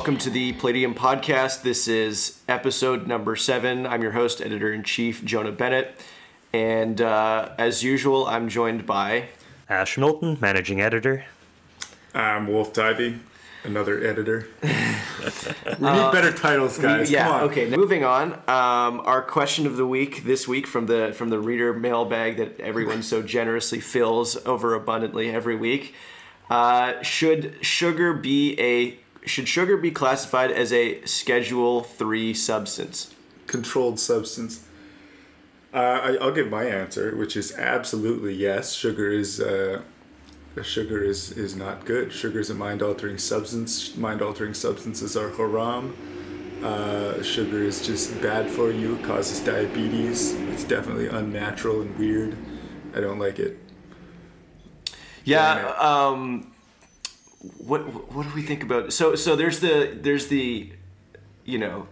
Hello and welcome to the Palladium Podcast. This is episode number seven. I'm your host, editor in chief, Jonah Bennett. And uh, as usual, I'm joined by. Ash Milton, managing editor. I'm Wolf Tivy, another editor. we need better titles, guys. yeah, Come on. okay. now Moving on. Um, our question of the week this week from the from the reader mailbag that everyone so generously fills over abundantly every week. Uh, should sugar be a should sugar be classified as a Schedule Three substance? Controlled substance. Uh, I, I'll give my answer, which is absolutely yes. Sugar is uh, sugar is, is not good. Sugar is a mind altering substance. Mind altering substances are haram. Uh, sugar is just bad for you. It causes diabetes. It's definitely unnatural and weird. I don't like it. Yeah. Um, what what do we think about? So so there's the there's the, you know,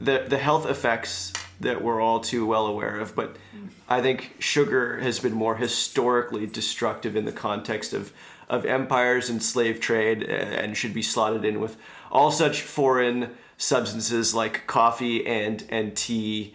the the health effects that we're all too well aware of, but mm. I think sugar has been more historically destructive in the context of of empires and slave trade, and should be slotted in with all such foreign substances like coffee and and tea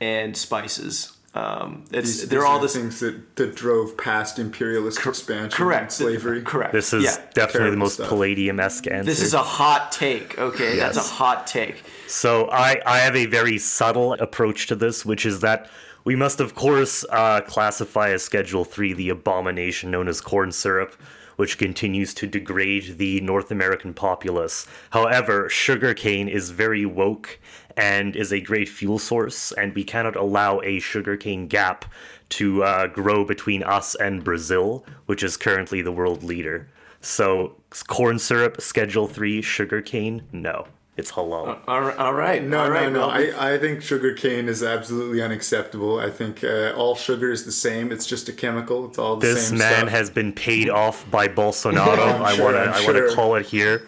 and spices. Um, it's These, they're these all the things that, that drove past imperialist expansion correct and slavery. Correct. This is yeah. definitely the most stuff. Palladium esque answer. This is a hot take. Okay, that's a hot take. So I, I have a very subtle approach to this, which is that we must, of course, uh, classify as Schedule 3 the abomination known as corn syrup, which continues to degrade the North American populace. However, sugarcane is very woke and is a great fuel source, and we cannot allow a sugarcane gap to uh, grow between us and Brazil, which is currently the world leader. So, corn syrup, Schedule 3, sugarcane, no. It's halal. All right, all right. No, all right, no, no. well, I, I think sugar cane is absolutely unacceptable. I think uh, all sugar is the same. It's just a chemical. It's all the This same This man stuff. has been paid off by Bolsonaro. I'm I sure, want to. I'm want to call it here.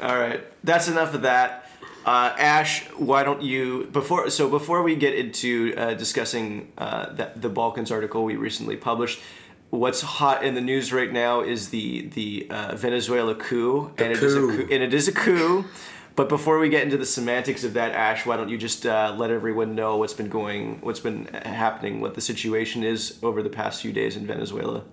all right. That's enough of that. Uh, Ash, why don't you before? So before we get into uh, discussing uh, the, the Balkans article we recently published, what's hot in the news right now is the the uh, Venezuela coup, and it is a coup. coup, and it is a coup. But before we get into the semantics of that, Ash, why don't you just uh, let everyone know what's been going, what's been happening, what the situation is over the past few days in Venezuela?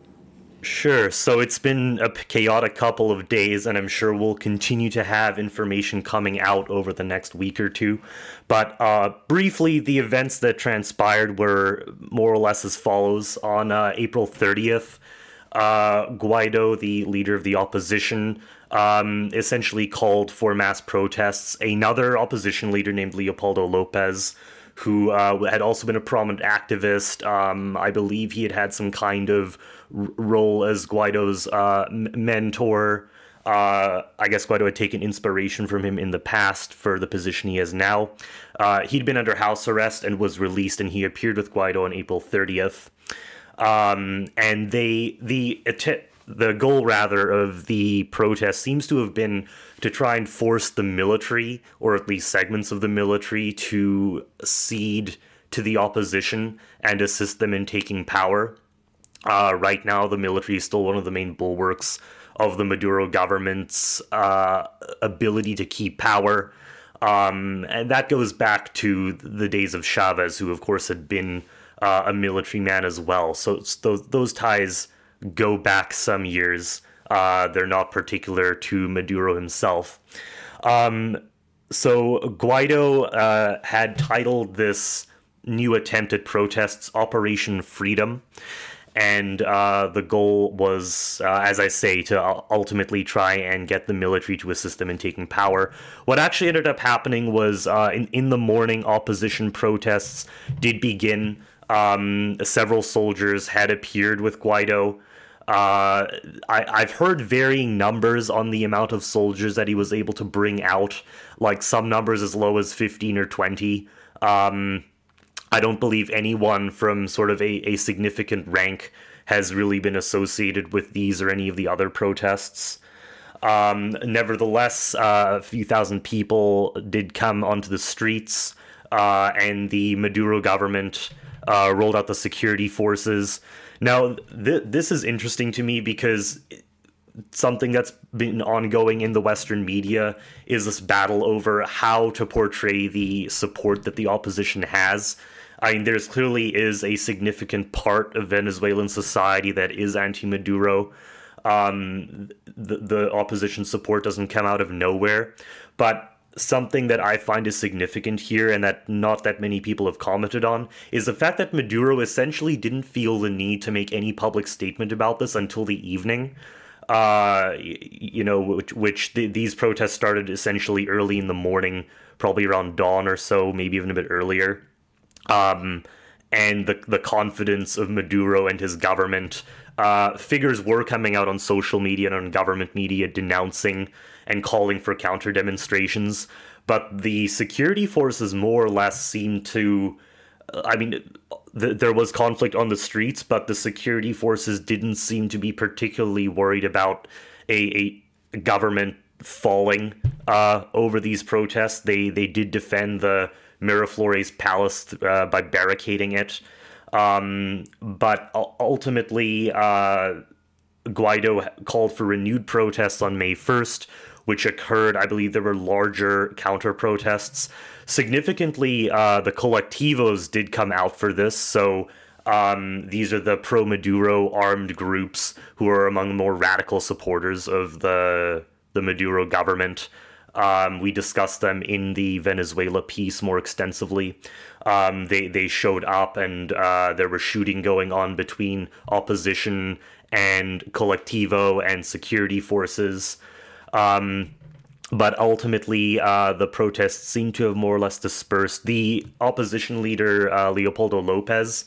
Sure. So it's been a chaotic couple of days, and I'm sure we'll continue to have information coming out over the next week or two. But uh, briefly, the events that transpired were more or less as follows. On uh, April 30th, uh, Guaido, the leader of the opposition, um, essentially called for mass protests. Another opposition leader named Leopoldo Lopez, who uh, had also been a prominent activist, um, I believe he had had some kind of role as Guaido's uh, mentor. Uh, I guess Guaido had taken inspiration from him in the past for the position he has now. Uh, he'd been under house arrest and was released, and he appeared with Guaido on April 30th um, and they the the goal rather of the protest seems to have been to try and force the military or at least segments of the military to cede to the opposition and assist them in taking power. Uh, right now, the military is still one of the main bulwarks of the Maduro government's uh, ability to keep power. Um, and that goes back to the days of Chavez, who, of course, had been uh, a military man as well. So those, those ties go back some years. Uh, they're not particular to Maduro himself. Um, so Guaido uh, had titled this new attempt at protests Operation Freedom. And uh, the goal was, uh, as I say, to ultimately try and get the military to assist them in taking power. What actually ended up happening was uh, in, in the morning, opposition protests did begin. Um, several soldiers had appeared with Guaido. Uh, I, I've heard varying numbers on the amount of soldiers that he was able to bring out, like some numbers as low as 15 or 20. Um, I don't believe anyone from sort of a, a significant rank has really been associated with these or any of the other protests. Um, nevertheless, uh, a few thousand people did come onto the streets, uh, and the Maduro government uh, rolled out the security forces. Now, th- this is interesting to me because something that's been ongoing in the Western media is this battle over how to portray the support that the opposition has. I mean, there's clearly is a significant part of Venezuelan society that is anti-Maduro. Um, the, the opposition support doesn't come out of nowhere, but something that I find is significant here and that not that many people have commented on is the fact that Maduro essentially didn't feel the need to make any public statement about this until the evening. Uh, you know, which, which the, these protests started essentially early in the morning, probably around dawn or so, maybe even a bit earlier. Um, and the the confidence of Maduro and his government. Uh, figures were coming out on social media and on government media denouncing and calling for counter demonstrations, but the security forces more or less seemed to. I mean, th- there was conflict on the streets, but the security forces didn't seem to be particularly worried about a, a government falling uh, over these protests. They they did defend the Miraflores Palace uh, by barricading it. Um, but ultimately, uh, Guaido called for renewed protests on May 1st, which occurred. I believe there were larger counter protests. Significantly, uh, the colectivos did come out for this. So um, these are the pro Maduro armed groups who are among more radical supporters of the the Maduro government. Um, we discussed them in the Venezuela piece more extensively. Um, they they showed up, and uh, there was shooting going on between opposition and Colectivo and security forces. Um, but ultimately, uh, the protests seem to have more or less dispersed. The opposition leader, uh, Leopoldo Lopez,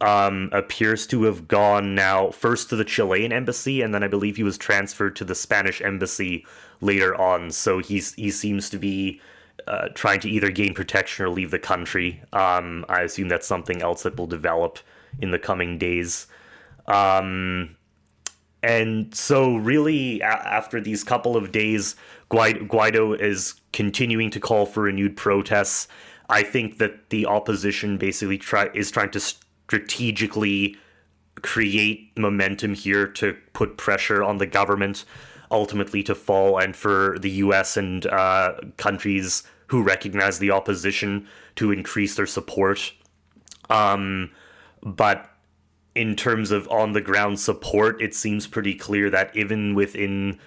um, appears to have gone now first to the Chilean embassy, and then I believe he was transferred to the Spanish embassy later on. So he's he seems to be uh, trying to either gain protection or leave the country. Um, I assume that's something else that will develop in the coming days. Um, and so, really, a- after these couple of days, Guaido, is continuing to call for renewed protests. I think that the opposition basically try is trying to strategically create momentum here to put pressure on the government ultimately to fall and for the US and uh, countries who recognize the opposition to increase their support. Um, but in terms of on the ground support, it seems pretty clear that even within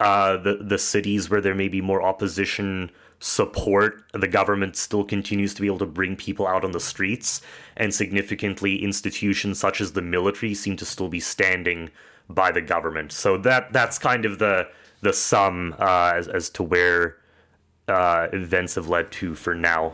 uh, the the cities where there may be more opposition support, the government still continues to be able to bring people out on the streets, and significantly, institutions such as the military seem to still be standing by the government. So that that's kind of the the sum uh, as as to where uh, events have led to for now.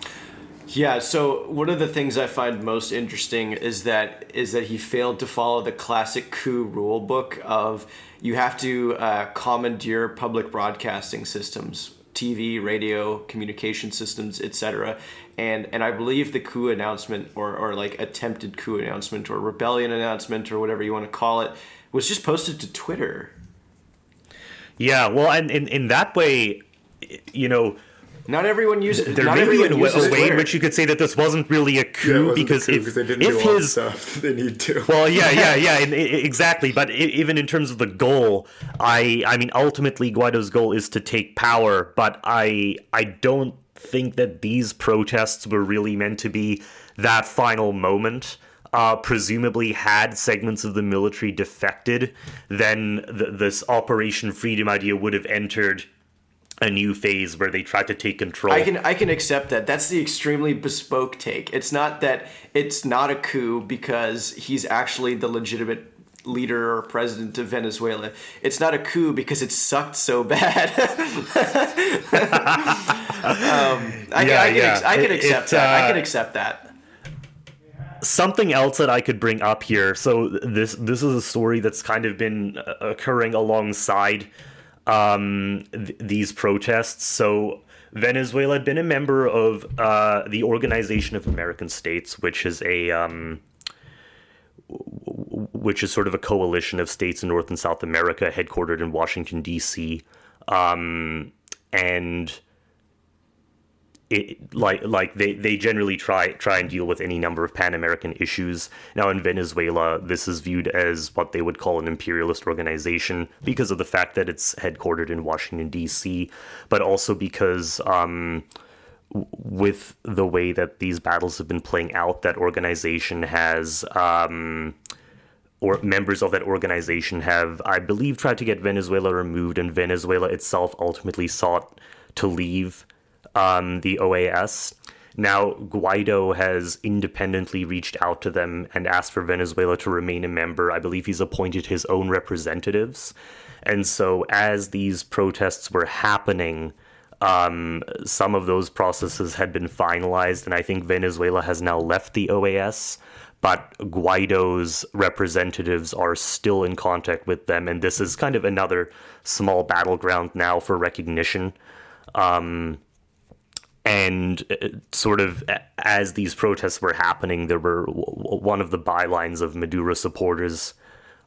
Yeah, so one of the things I find most interesting is that is that he failed to follow the classic coup rule book of you have to uh, commandeer public broadcasting systems, TV, radio, communication systems, etc. And and I believe the coup announcement or or like attempted coup announcement or rebellion announcement or whatever you want to call it was just posted to Twitter. Yeah, well, and in in that way, you know not everyone uses. There may be a way in which you could say that this wasn't really a coup yeah, because a coup if, because they didn't if do his stuff they need to. Well, yeah, yeah, yeah, and, exactly. But even in terms of the goal, I, I mean, ultimately, Guaido's goal is to take power. But I, I don't think that these protests were really meant to be that final moment. Uh, presumably had segments of the military defected, then th- this Operation Freedom idea would have entered a new phase where they try to take control. I can I can accept that. That's the extremely bespoke take. It's not that it's not a coup because he's actually the legitimate leader or president of Venezuela. It's not a coup because it sucked so bad. um, I, yeah, I, can, yeah. I can accept it, that. Uh, I can accept that. Something else that I could bring up here. So this this is a story that's kind of been uh, occurring alongside um, th- these protests. So Venezuela had been a member of uh, the Organization of American States, which is a um, which is sort of a coalition of states in North and South America, headquartered in Washington D.C. Um, and it, like like they, they generally try try and deal with any number of Pan American issues. Now in Venezuela, this is viewed as what they would call an imperialist organization because of the fact that it's headquartered in Washington D.C., but also because um, with the way that these battles have been playing out, that organization has. Um, or members of that organization have, I believe, tried to get Venezuela removed, and Venezuela itself ultimately sought to leave um, the OAS. Now, Guaido has independently reached out to them and asked for Venezuela to remain a member. I believe he's appointed his own representatives. And so, as these protests were happening, um, some of those processes had been finalized, and I think Venezuela has now left the OAS. But Guaido's representatives are still in contact with them, and this is kind of another small battleground now for recognition. Um, and uh, sort of as these protests were happening, there were one of the bylines of Maduro supporters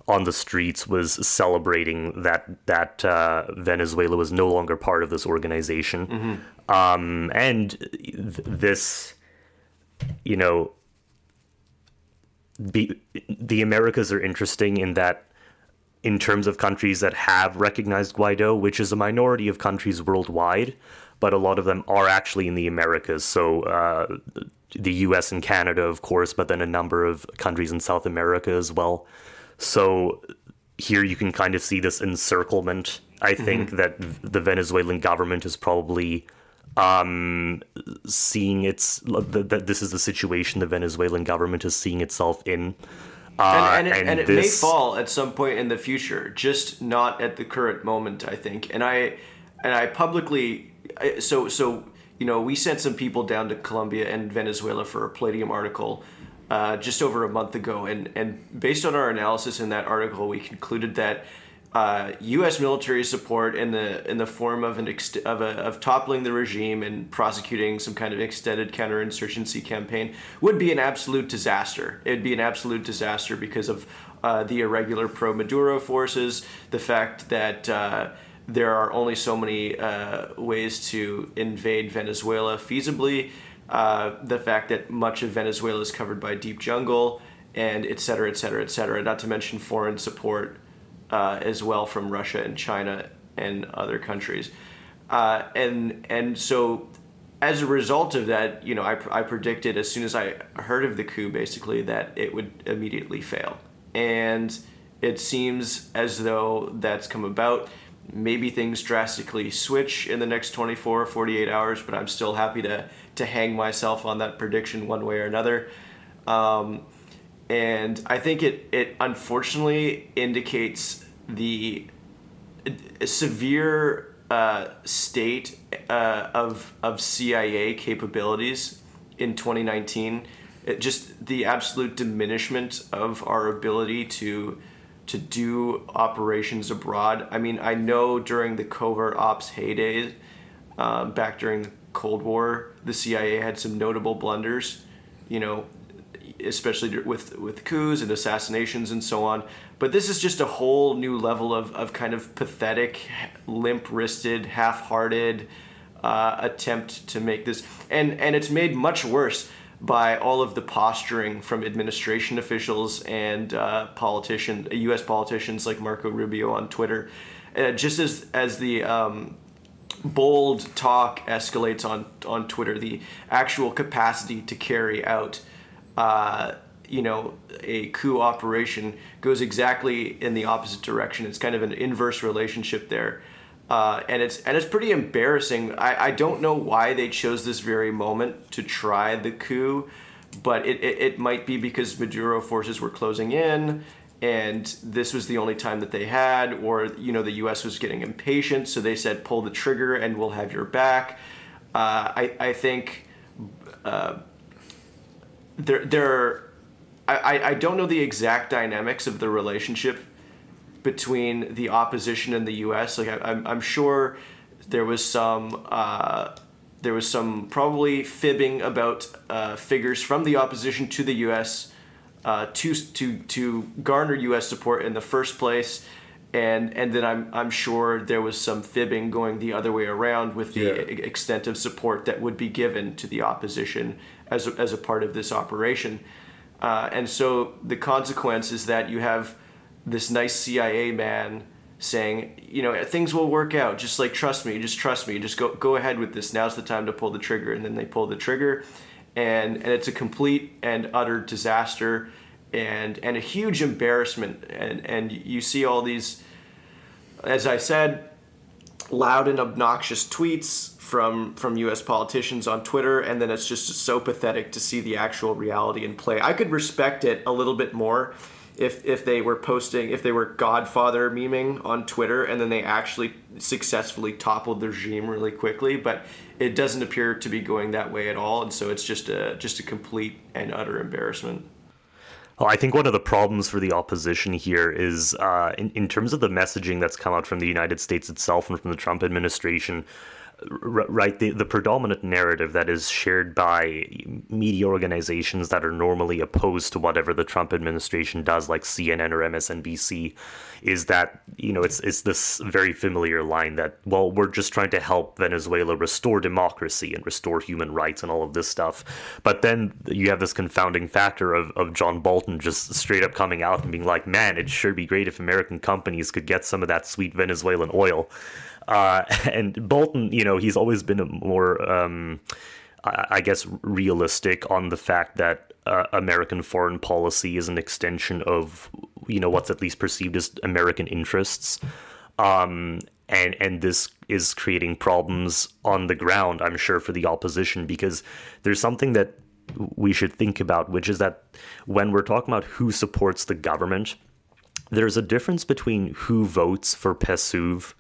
on the streets was celebrating that that uh, Venezuela was no longer part of this organization, mm-hmm. um, and th- this, you know, the the Americas are interesting in that. In terms of countries that have recognized Guaido, which is a minority of countries worldwide, but a lot of them are actually in the Americas. So uh, the U.S. and Canada, of course, but then a number of countries in South America as well. So here you can kind of see this encirclement. I mm-hmm. think that the Venezuelan government is probably um, seeing its that this is the situation the Venezuelan government is seeing itself in. Uh, and, and, it, and, and it this... may fall at some point in the future, just not at the current moment. I think, and I and I publicly so so you know we sent some people down to Colombia and Venezuela for a Palladium article uh, just over a month ago, and and based on our analysis in that article, we concluded that. Uh, U.S. military support in the in the form of an ex- of, a, of toppling the regime and prosecuting some kind of extended counterinsurgency campaign would be an absolute disaster. It'd be an absolute disaster because of uh, the irregular pro Maduro forces, the fact that uh, there are only so many uh, ways to invade Venezuela feasibly. Uh, the fact that much of Venezuela is covered by deep jungle, and et cetera, et cetera, et cetera. Not to mention foreign support uh, as well from Russia and China and other countries. Uh, and and so as a result of that, you know, I, I predicted as soon as I heard of the coup, basically, that it would immediately fail. And it seems as though that's come about maybe things drastically switch in the next 24 or 48 hours but i'm still happy to to hang myself on that prediction one way or another. Um, and i think it it unfortunately indicates the severe uh, state uh, of of cia capabilities in 2019 it just the absolute diminishment of our ability to to do operations abroad. I mean, I know during the covert ops heyday, um, back during the Cold War, the CIA had some notable blunders, you know, especially with with coups and assassinations and so on. But this is just a whole new level of, of kind of pathetic, limp-wristed, half-hearted uh, attempt to make this, and and it's made much worse by all of the posturing from administration officials and uh, politicians, U.S. politicians like Marco Rubio on Twitter. Uh, just as as the um, bold talk escalates on on Twitter, the actual capacity to carry out, uh, you know, a coup operation goes exactly in the opposite direction. It's kind of an inverse relationship there. Uh, and it's and it's pretty embarrassing. I, I don't know why they chose this very moment to try the coup, but it, it, it might be because Maduro forces were closing in, and this was the only time that they had, or you know the U.S. was getting impatient, so they said pull the trigger and we'll have your back. Uh, I I think uh, there there I I don't know the exact dynamics of the relationship between the opposition and the U.S. Like I, am I'm sure there was some uh, there was some probably fibbing about uh, figures from the opposition to the U.S. Uh, to to to garner U.S. support in the first place, and and then I'm I'm sure there was some fibbing going the other way around with the Yeah. extent of support that would be given to the opposition as a, as a part of this operation. Uh, and so the consequence is that you have this nice CIA man saying, you know, things will work out. Just like trust me, just trust me, just go go ahead with this. Now's the time to pull the trigger. And then they pull the trigger, and and it's a complete and utter disaster, and and a huge embarrassment. And and you see all these, as I said, loud and obnoxious tweets from from US politicians on Twitter and then it's just so pathetic to see the actual reality in play. I could respect it a little bit more if if they were posting if they were Godfather memeing on Twitter and then they actually successfully toppled the regime really quickly, but it doesn't appear to be going that way at all and so it's just a just a complete and utter embarrassment. Well, I think one of the problems for the opposition here is, uh, in, in terms of the messaging that's come out from the United States itself and from the Trump administration, right? The, the predominant narrative that is shared by media organizations that are normally opposed to whatever the Trump administration does, like CNN or MSNBC, is that you know it's it's this very familiar line that well we're just trying to help Venezuela restore democracy and restore human rights and all of this stuff, but then you have this confounding factor of of John Bolton just straight up coming out and being like, man, it'd sure be great if American companies could get some of that sweet Venezuelan oil. Uh, and Bolton, you know, he's always been more, um, I, I guess, realistic on the fact that uh, American foreign policy is an extension of, you know, what's at least perceived as American interests. Um, and and this is creating problems on the ground, I'm sure, for the opposition because there's something that we should think about, which is that when we're talking about who supports the government, there's a difference between who votes for PSUV,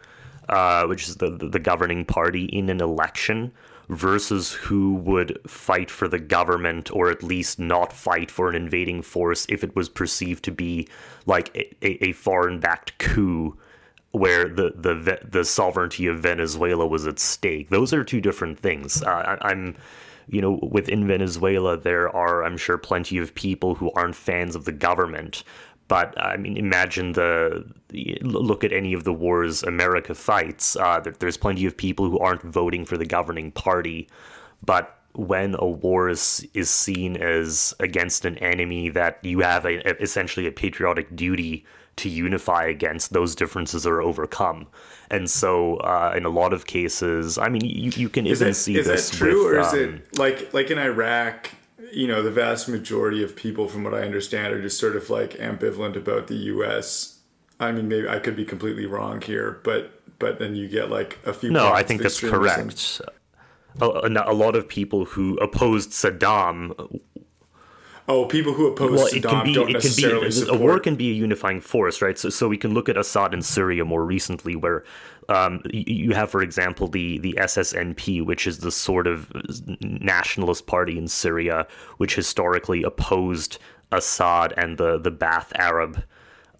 uh, which is the, the, governing party in an election, versus who would fight for the government or at least not fight for an invading force if it was perceived to be like a, a foreign backed coup where the, the the sovereignty of Venezuela was at stake. Those are two different things. Uh, I, I'm you know, within Venezuela, there are, I'm sure, plenty of people who aren't fans of the government. But I mean, imagine the look at any of the wars America fights. Uh, there's plenty of people who aren't voting for the governing party, but when a war is, is seen as against an enemy that you have a, essentially a patriotic duty to unify against, those differences are overcome. And so, uh, in a lot of cases, I mean, you, you can is even that, see is this. that true, with, or is um, it like like in Iraq? You know, the vast majority of people, from what I understand, are just sort of like ambivalent about the U.S. I mean, maybe I could be completely wrong here, but but then you get like a few. No, I think that's correct. A, a lot of people who opposed Saddam Oh, people who oppose well, Saddam it can be don't it can necessarily be support. a war can be a unifying force, right? So so we can look at Assad in Syria more recently, where um, you have, for example, the the SSNP, which is the sort of nationalist party in Syria, which historically opposed Assad and the the Ba'ath Arab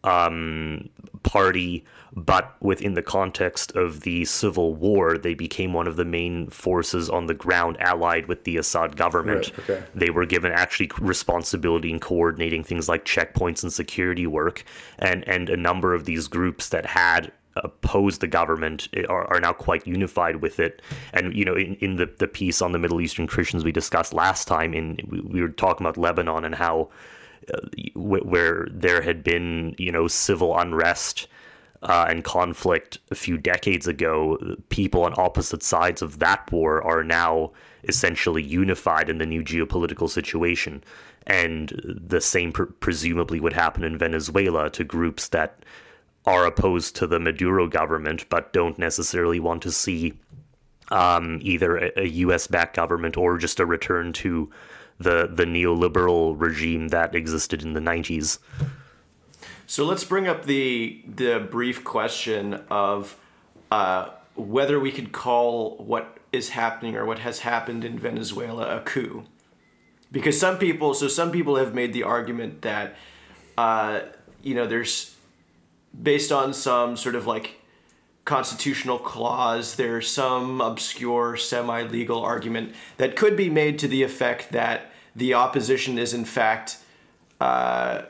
um, party, but within the context of the civil war, they became one of the main forces on the ground allied with the Assad government. Right, okay. They were given actually responsibility in coordinating things like checkpoints and security work, and and a number of these groups that had opposed the government are, are now quite unified with it and you know in, in the, the piece on the middle eastern christians we discussed last time in we, we were talking about lebanon and how uh, wh- where there had been you know civil unrest uh, and conflict a few decades ago, people on opposite sides of that war are now essentially unified in the new geopolitical situation. And the same pr- presumably would happen in Venezuela to groups that are opposed to the Maduro government but don't necessarily want to see um, either a, a U.S. backed government or just a return to the the neoliberal regime that existed in the 90s. So let's bring up the the brief question of uh, whether we could call what is happening or what has happened in Venezuela a coup, because some people, so some people have made the argument that uh, you know there's based on some sort of like constitutional clause, there's some obscure semi-legal argument that could be made to the effect that the opposition is in fact uh,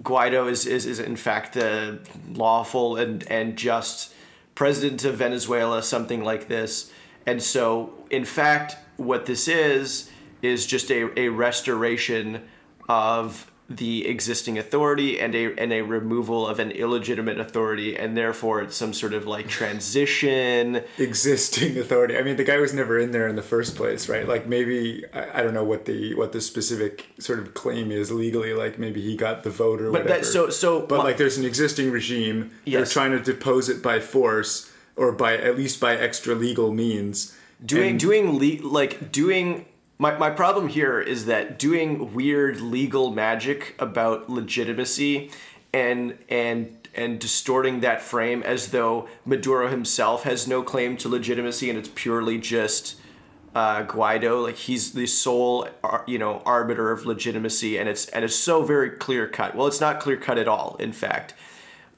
Guaido is, is is in fact the lawful and and just president of Venezuela, something like this. And so, in fact, what this is is just a, a restoration of the existing authority and a and a removal of an illegitimate authority and therefore it's some sort of like transition. Existing authority. I mean the guy was never in there in the first place right? Like maybe i, I don't know what the what the specific sort of claim is legally like maybe he got the vote or but whatever. that so so but like there's an existing regime. Yes. they're trying to depose it by force or by at least by extra legal means. Doing And- doing le- like doing my, my problem here is that doing weird legal magic about legitimacy and and and distorting that frame as though Maduro himself has no claim to legitimacy and it's purely just uh, Guaido like he's the sole you know arbiter of legitimacy and it's and it's so very clear cut well it's not clear cut at all in fact.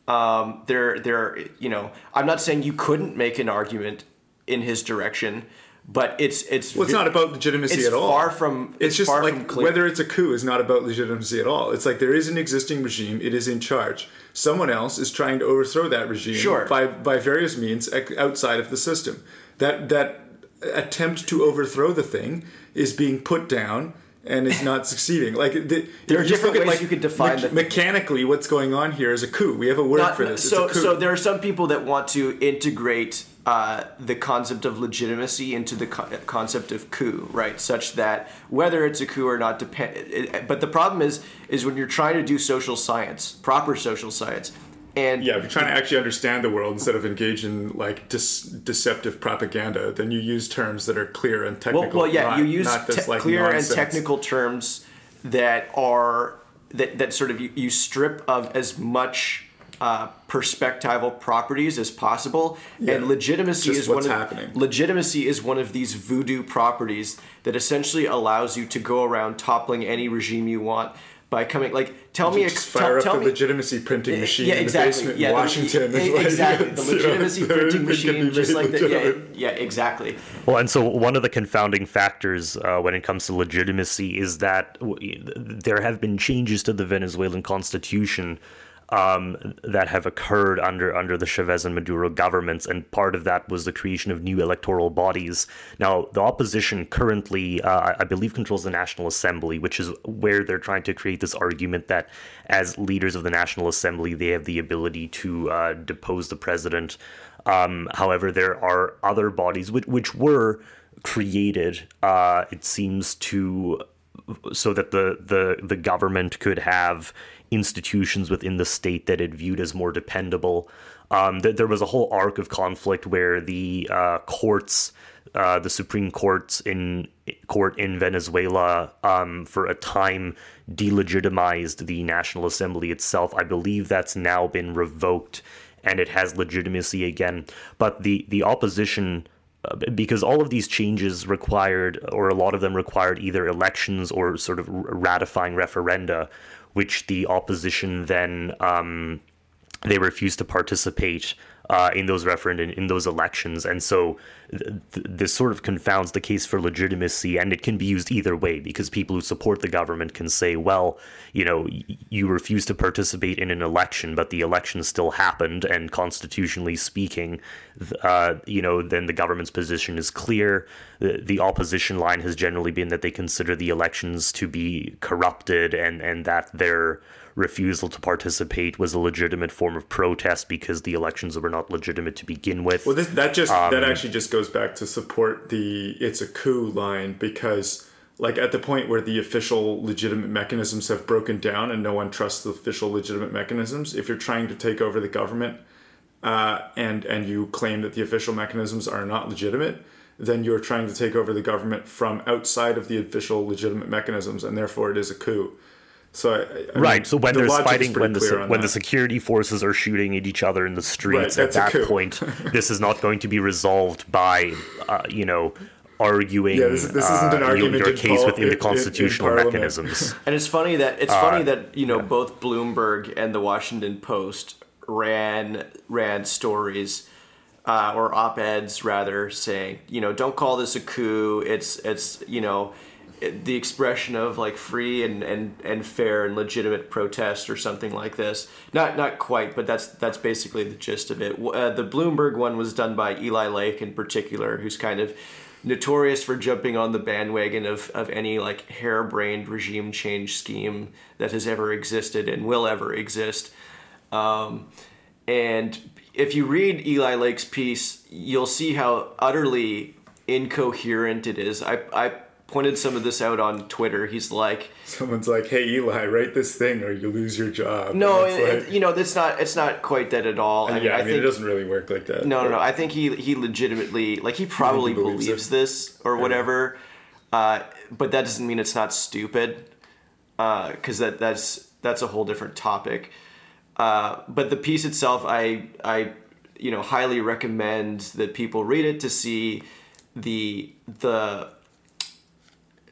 Um, there there you know I'm not saying you couldn't make an argument in his direction but it's it's well, it's not about legitimacy it's at all. far from It's, just far like from clear. whether it's a coup is not about legitimacy at all. It's like there is an existing regime; it is in charge. Someone else is trying to overthrow that regime Sure. by by various means outside of the system. That that attempt to overthrow the thing is being put down and is not succeeding. Like the, There are just different at, ways you could define the- mechanically what's going on here is a coup. We have a word Not- for this. so it's a coup. so there are some people that want to integrate uh, the concept of legitimacy into the co- concept of coup, right? Such that whether it's a coup or not depend. But the problem is is when you're trying to do social science, proper social science, and Yeah, if you're trying to actually understand the world instead of engage in like dis- deceptive propaganda, then you use terms that are clear and Well, technical. well, yeah, not- you use this, like, clear nonsense. and technical terms that are that, that sort of you, you strip of as much uh, perspectival properties as possible, Yeah, and legitimacy just is one what's of happening. legitimacy is one of these voodoo properties that essentially allows you to go around toppling any regime you want by coming like tell me You ex- just tell, fire up tell the me legitimacy printing machine yeah, in the basement yeah, in Washington. e- and, like, exactly. The it's, you know, legitimacy printing machine, just like the, yeah, yeah, exactly. Well, and so one of the confounding factors uh, when it comes to legitimacy is that w- there have been changes to the Venezuelan constitution um, that have occurred under under the Chavez and Maduro governments, and part of that was the creation of new electoral bodies. Now, the opposition currently, uh, I believe, controls the National Assembly, which is where they're trying to create this argument that as leaders of the National Assembly, they have the ability to uh, depose the president. Um, however, there are other bodies which which were created. Uh, it seems to so that the, the the government could have institutions within the state that it viewed as more dependable. Um, th- there was a whole arc of conflict where the uh, courts, uh, the Supreme Courts in court in Venezuela, um, for a time delegitimized the National Assembly itself. I believe that's now been revoked and it has legitimacy again. But the the opposition uh, because all of these changes required, or a lot of them required, either elections or sort of ratifying referenda, which the opposition then um, they refused to participate uh, in those referenda in those elections, and so th- th- this sort of confounds the case for legitimacy, and it can be used either way because people who support the government can say, well, you know, you refuse to participate in an election, but the election still happened, and constitutionally speaking, uh, you know, then the government's position is clear. The, the opposition line has generally been that they consider the elections to be corrupted, and and that their refusal to participate was a legitimate form of protest because the elections were not legitimate to begin with. Well, this, that just Um, that actually just goes back to support the "it's a coup" line because, like, at the point where the official legitimate mechanisms have broken down and no one trusts the official legitimate mechanisms, if you're trying to take over the government, uh, and and you claim that the official mechanisms are not legitimate, then you're trying to take over the government from outside of the official legitimate mechanisms, and therefore it is a coup. So, I, I right. mean, so when the there's fighting, when the clear se- on when the security forces are shooting at each other in the streets, at that point, this is not going to be resolved by, uh, you know, arguing Yeah, this- this isn't an uh, argument your in case pol- within in- the in- in constitutional mechanisms. And it's funny that it's Uh, funny that you know both Bloomberg and the Washington Post ran ran stories uh, or op eds rather saying you know don't call this a coup. It's it's you know the expression of like free and, and, and fair and legitimate protest or something like this. Not not quite, but that's that's basically the gist of it. Uh, the Bloomberg one was done by Eli Lake in particular, who's kind of notorious for jumping on the bandwagon of, of any like harebrained regime change scheme that has ever existed and will ever exist. Um, and if you read Eli Lake's piece, you'll see how utterly incoherent it is. I, I pointed some of this out on Twitter. He's like, someone's like, "Hey Eli, write this thing or you lose your job." No, like, you know that's not. It's not quite that at all. I mean, yeah, I, I mean, think, it doesn't really work like that. No, no, no. I think he he legitimately like he probably he believes, believes this or whatever. Uh, but that doesn't mean it's not stupid, because uh, that that's that's a whole different topic. Uh, but the piece itself, I I you know highly recommend that people read it to see the the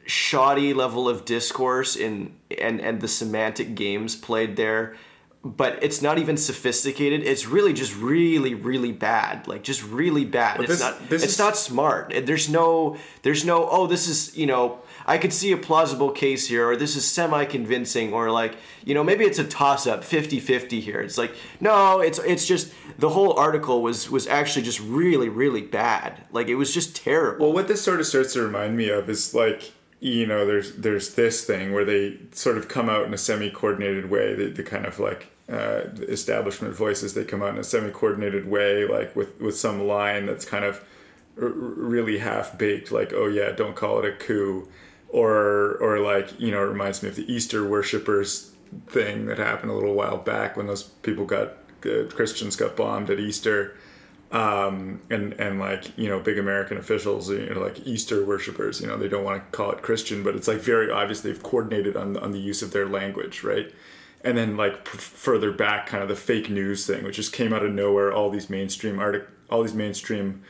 shoddy level of discourse in and and the semantic games played there but it's not even sophisticated. It's really just really really bad like just really bad. But it's this, not this it's is... not smart. There's no there's no oh this is you know i could see a plausible case here or this is semi convincing or like you know maybe it's a toss up 50-50 here. It's like no it's it's just the whole article was was actually just really really bad. Like it was just terrible. Well what this sort of starts to remind me of is like you know there's there's this thing where they sort of come out in a semi-coordinated way the, the kind of like uh, establishment voices they come out in a semi-coordinated way like with with some line that's kind of r- really half baked like oh yeah don't call it a coup or or like you know it reminds me of the easter worshippers thing that happened a little while back when those people got the christians got bombed at easter um, and and like you know big American officials, you know, like Easter worshippers, you know, they don't want to call it Christian, but it's like very obvious they've coordinated on on the use of their language, right? And then like p- further back, kind of the fake news thing, which just came out of nowhere. All these mainstream artic- all these mainstream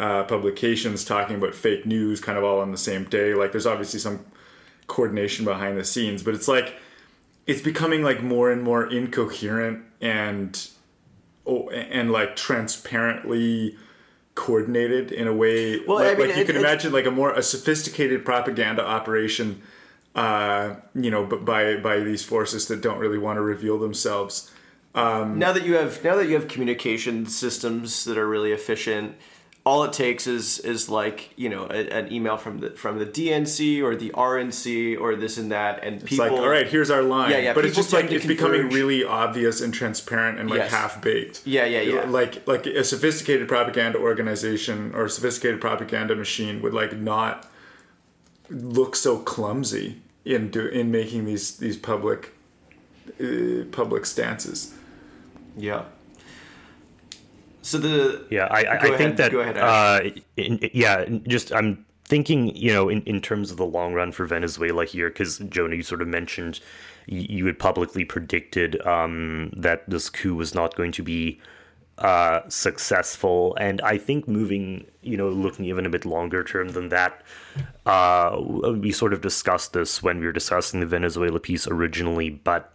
uh, publications talking about fake news, kind of all on the same day. Like there's obviously some coordination behind the scenes, but it's like it's becoming like more and more incoherent and oh, and like transparently coordinated in a way well, like, I mean, like you it, can imagine like a more a sophisticated propaganda operation uh, you know but by by these forces that don't really want to reveal themselves. Um, now that you have now that you have communication systems that are really efficient all it takes is is like you know a, an email from the from the DNC or the RNC or this and that, and it's people. like, all right, here's our line. Yeah, yeah. But it's just like it's converge. becoming really obvious and transparent and like yes. half baked. Yeah, yeah, yeah. Like like a sophisticated propaganda organization or a sophisticated propaganda machine would like not look so clumsy in do in making these these public uh, public stances. Yeah. So the yeah, I, I, I think that ahead, uh, in, yeah, just I'm thinking you know in, in terms of the long run for Venezuela here because Jonah, you sort of mentioned you, you had publicly predicted um, that this coup was not going to be uh, successful, and I think moving you know looking even a bit longer term than that, uh, we sort of discussed this when we were discussing the Venezuela piece originally, but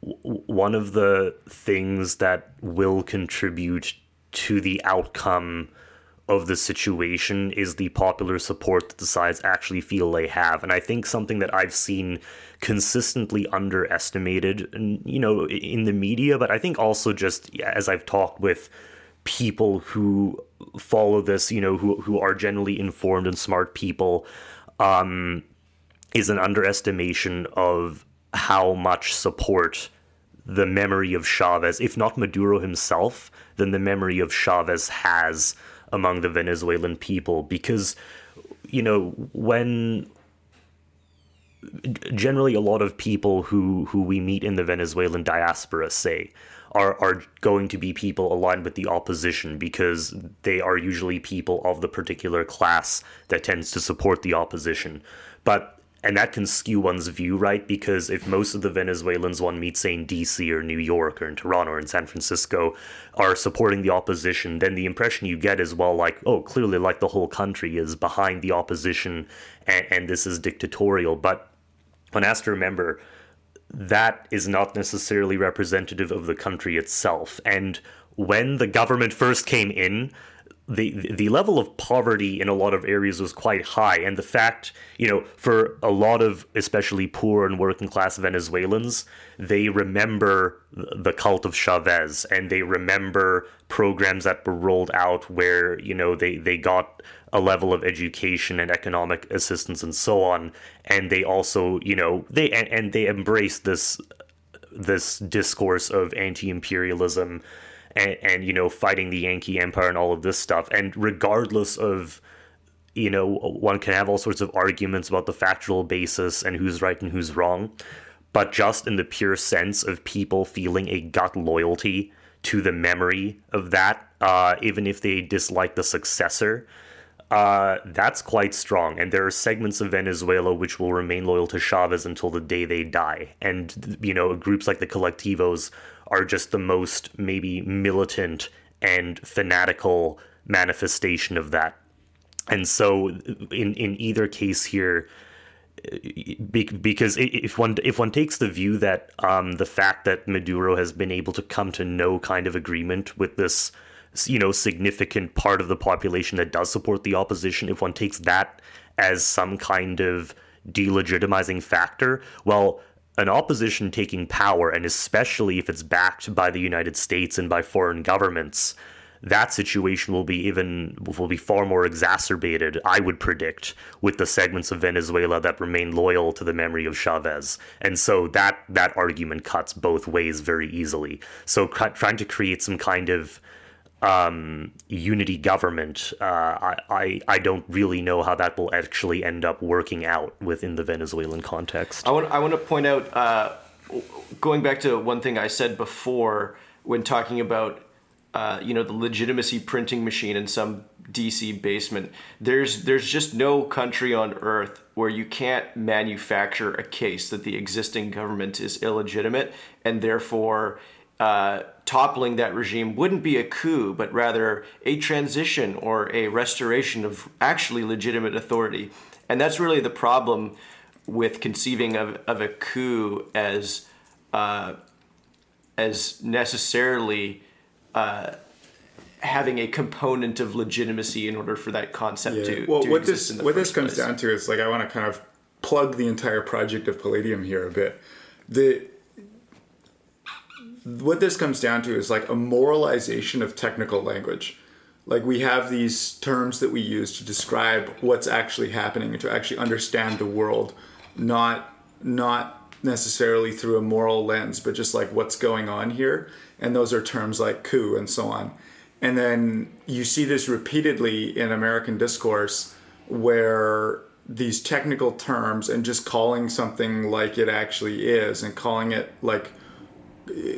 one of the things that will contribute to the outcome of the situation is the popular support that the sides actually feel they have. And I think something that I've seen consistently underestimated, you know, in the media, but I think also just as I've talked with people who follow this, you know, who, who are generally informed and smart people, um, is an underestimation of how much support the memory of Chavez, if not Maduro himself, then the memory of Chavez has among the Venezuelan people. Because, you know, when generally a lot of people who, who we meet in the Venezuelan diaspora say, are, are going to be people aligned with the opposition because they are usually people of the particular class that tends to support the opposition. But and that can skew one's view, right? Because if most of the Venezuelans one meets, say, in DC or New York or in Toronto or in San Francisco, are supporting the opposition, then the impression you get is, well, like, oh, clearly, like the whole country is behind the opposition and, and this is dictatorial. But one has to remember that is not necessarily representative of the country itself. And when the government first came in, the the level of poverty in a lot of areas was quite high, and the fact, you know, for a lot of especially poor and working class Venezuelans, they remember the cult of Chavez, and they remember programs that were rolled out where you know they they got a level of education and economic assistance and so on, and they also you know they and, and they embraced this this discourse of anti-imperialism and, and you know fighting the Yankee Empire and all of this stuff. And regardless of you know one can have all sorts of arguments about the factual basis and who's right and who's wrong, but just in the pure sense of people feeling a gut loyalty to the memory of that, uh, even if they dislike the successor. Uh, that's quite strong. And there are segments of Venezuela which will remain loyal to Chavez until the day they die. And, you know, groups like the Colectivos are just the most maybe militant and fanatical manifestation of that. And so, in in either case here, because if one if one takes the view that um, the fact that Maduro has been able to come to no kind of agreement with this, you know, significant part of the population that does support the opposition, if one takes that as some kind of delegitimizing factor, well, an opposition taking power, and especially if it's backed by the United States and by foreign governments, that situation will be even will be far more exacerbated, I would predict, with the segments of Venezuela that remain loyal to the memory of Chavez. And so that that argument cuts both ways very easily. So trying to create some kind of um, unity government, uh, I, I, I don't really know how that will actually end up working out within the Venezuelan context. I want I want to point out, uh, going back to one thing I said before when talking about, uh, you know, the legitimacy printing machine in some DC basement. There's there's just no country on earth where you can't manufacture a case that the existing government is illegitimate and therefore uh, toppling that regime wouldn't be a coup, but rather a transition or a restoration of actually legitimate authority. And that's really the problem with conceiving of, of a coup as uh, as necessarily uh, having a component of legitimacy in order for that concept yeah. to, well, to what this what this comes place. down to is like I want to kind of plug the entire project of Palladium here a bit. The what this comes down to is like a moralization of technical language. Like we have these terms that we use to describe what's actually happening and to actually understand the world, not not necessarily through a moral lens, but just like what's going on here. And those are terms like coup and so on. And then you see this repeatedly in American discourse where these technical terms and just calling something like it actually is and calling it like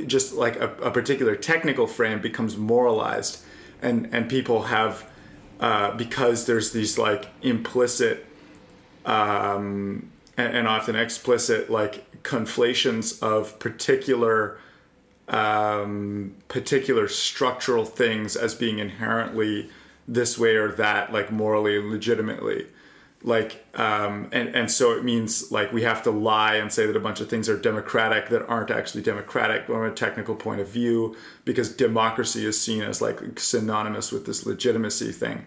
just like a, a, particular technical frame becomes moralized and and people have uh, because there's these like implicit um, and, and, often explicit like conflations of particular um, particular structural things as being inherently this way or that like morally and legitimately like um, and and so it means like we have to lie and say that a bunch of things are democratic that aren't actually democratic from a technical point of view because democracy is seen as like synonymous with this legitimacy thing.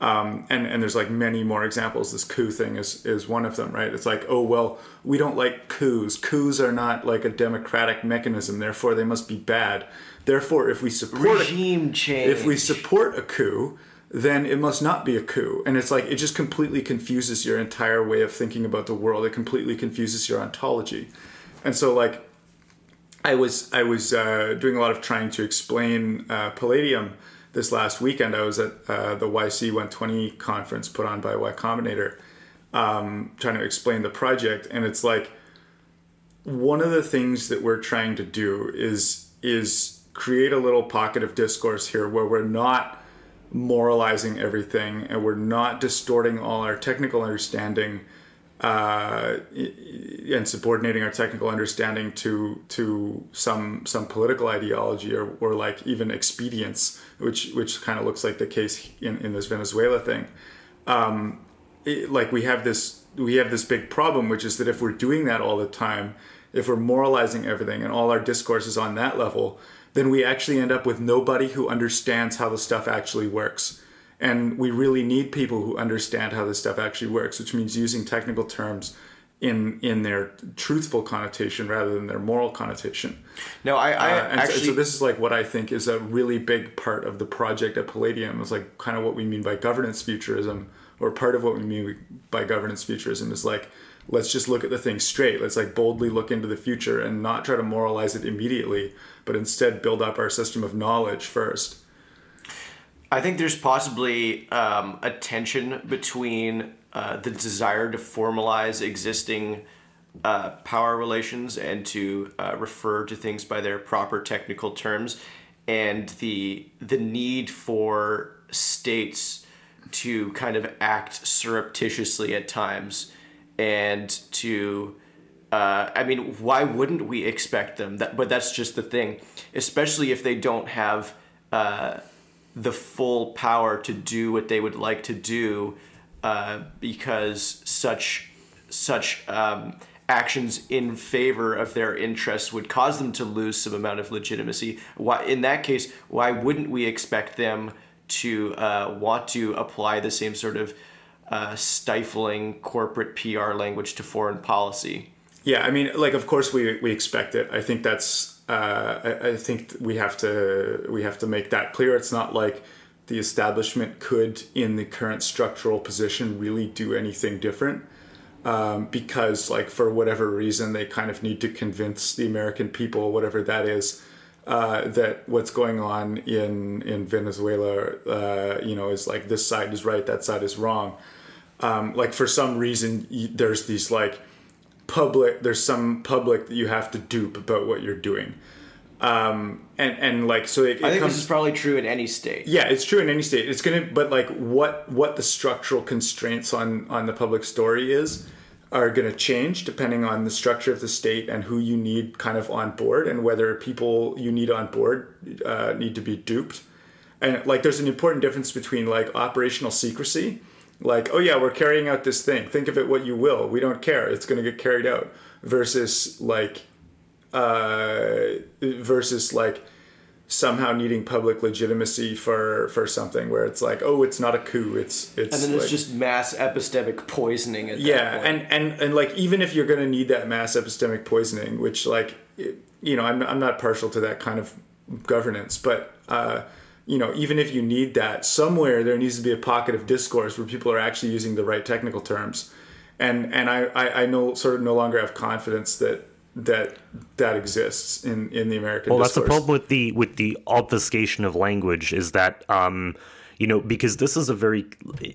Um, and and there's like many more examples. This coup thing is is one of them right? It's like oh well we don't like coups. Coups are not like a democratic mechanism. Therefore they must be bad. Therefore if we support regime a, change if we support a coup then it must not be a coup. And it's like it just completely confuses your entire way of thinking about the world. It completely confuses your ontology. And so like I was I was uh, doing a lot of trying to explain uh, Palladium this last weekend. I was at uh, the YC 120 conference put on by Y Combinator, um, trying to explain the project. And it's like one of the things that we're trying to do is is create a little pocket of discourse here where we're not moralizing everything and we're not distorting all our technical understanding uh, and subordinating our technical understanding to to some some political ideology or, or like even expedience, which which kind of looks like the case in, in this Venezuela thing. Um, it, like we have this we have this big problem, which is that if we're doing that all the time, if we're moralizing everything and all our discourse is on that level, then we actually end up with nobody who understands how the stuff actually works. and we really need people who understand how this stuff actually works, which means using technical terms in in their truthful connotation rather than their moral connotation. No, I, I Uh, and so- actually so, this is like what I think is a really big part of the project at Palladium is like kind of what we mean by governance futurism, or part of what we mean by governance futurism is like let's just look at the thing straight. Let's like boldly look into the future and not try to moralize it immediately, but instead build up our system of knowledge first. I think there's possibly um, a tension between uh, the desire to formalize existing uh, power relations and to uh, refer to things by their proper technical terms, and the the need for states to kind of act surreptitiously at times, and to uh, I mean, why wouldn't we expect them? That, but that's just the thing, especially if they don't have uh, the full power to do what they would like to do, uh, because such such um, actions in favor of their interests would cause them to lose some amount of legitimacy. Why, in that case, why wouldn't we expect them to uh, want to apply the same sort of uh, stifling corporate PR language to foreign policy? Yeah, I mean, like, of course we we expect it. I think that's. Uh, I, I think we have to we have to make that clear. It's not like the establishment could, in the current structural position, really do anything different, um, because, like, for whatever reason, they kind of need to convince the American people, whatever that is, uh, that what's going on in in Venezuela, uh, you know, is like this side is right, that side is wrong. Um, like for some reason, there's these like public there's some public that you have to dupe about what you're doing. Um and and like so it, it I think comes this is probably true in any state. yeah it's true in any state. It's gonna but like what what the structural constraints on on the public story is are gonna change depending on the structure of the state and who you need kind of on board and whether people you need on board uh, need to be duped. And like there's an important difference between like operational secrecy like oh yeah we're carrying out this thing. Think of it what you will. We don't care. It's going to get carried out. Versus like uh versus like somehow needing public legitimacy for for something where it's like oh it's not a coup. It's it's And then it's like- just mass epistemic poisoning at that yeah and and and like even if you're going to need that mass epistemic poisoning which like you know I'm, I'm not partial to that kind of governance but uh you know even if you need that somewhere there needs to be a pocket of discourse where people are actually using the right technical terms. And and i i, I no sort of no longer have confidence that that that exists in in the american Well, that's the problem with the with the obfuscation of language is that um, you know because this is a very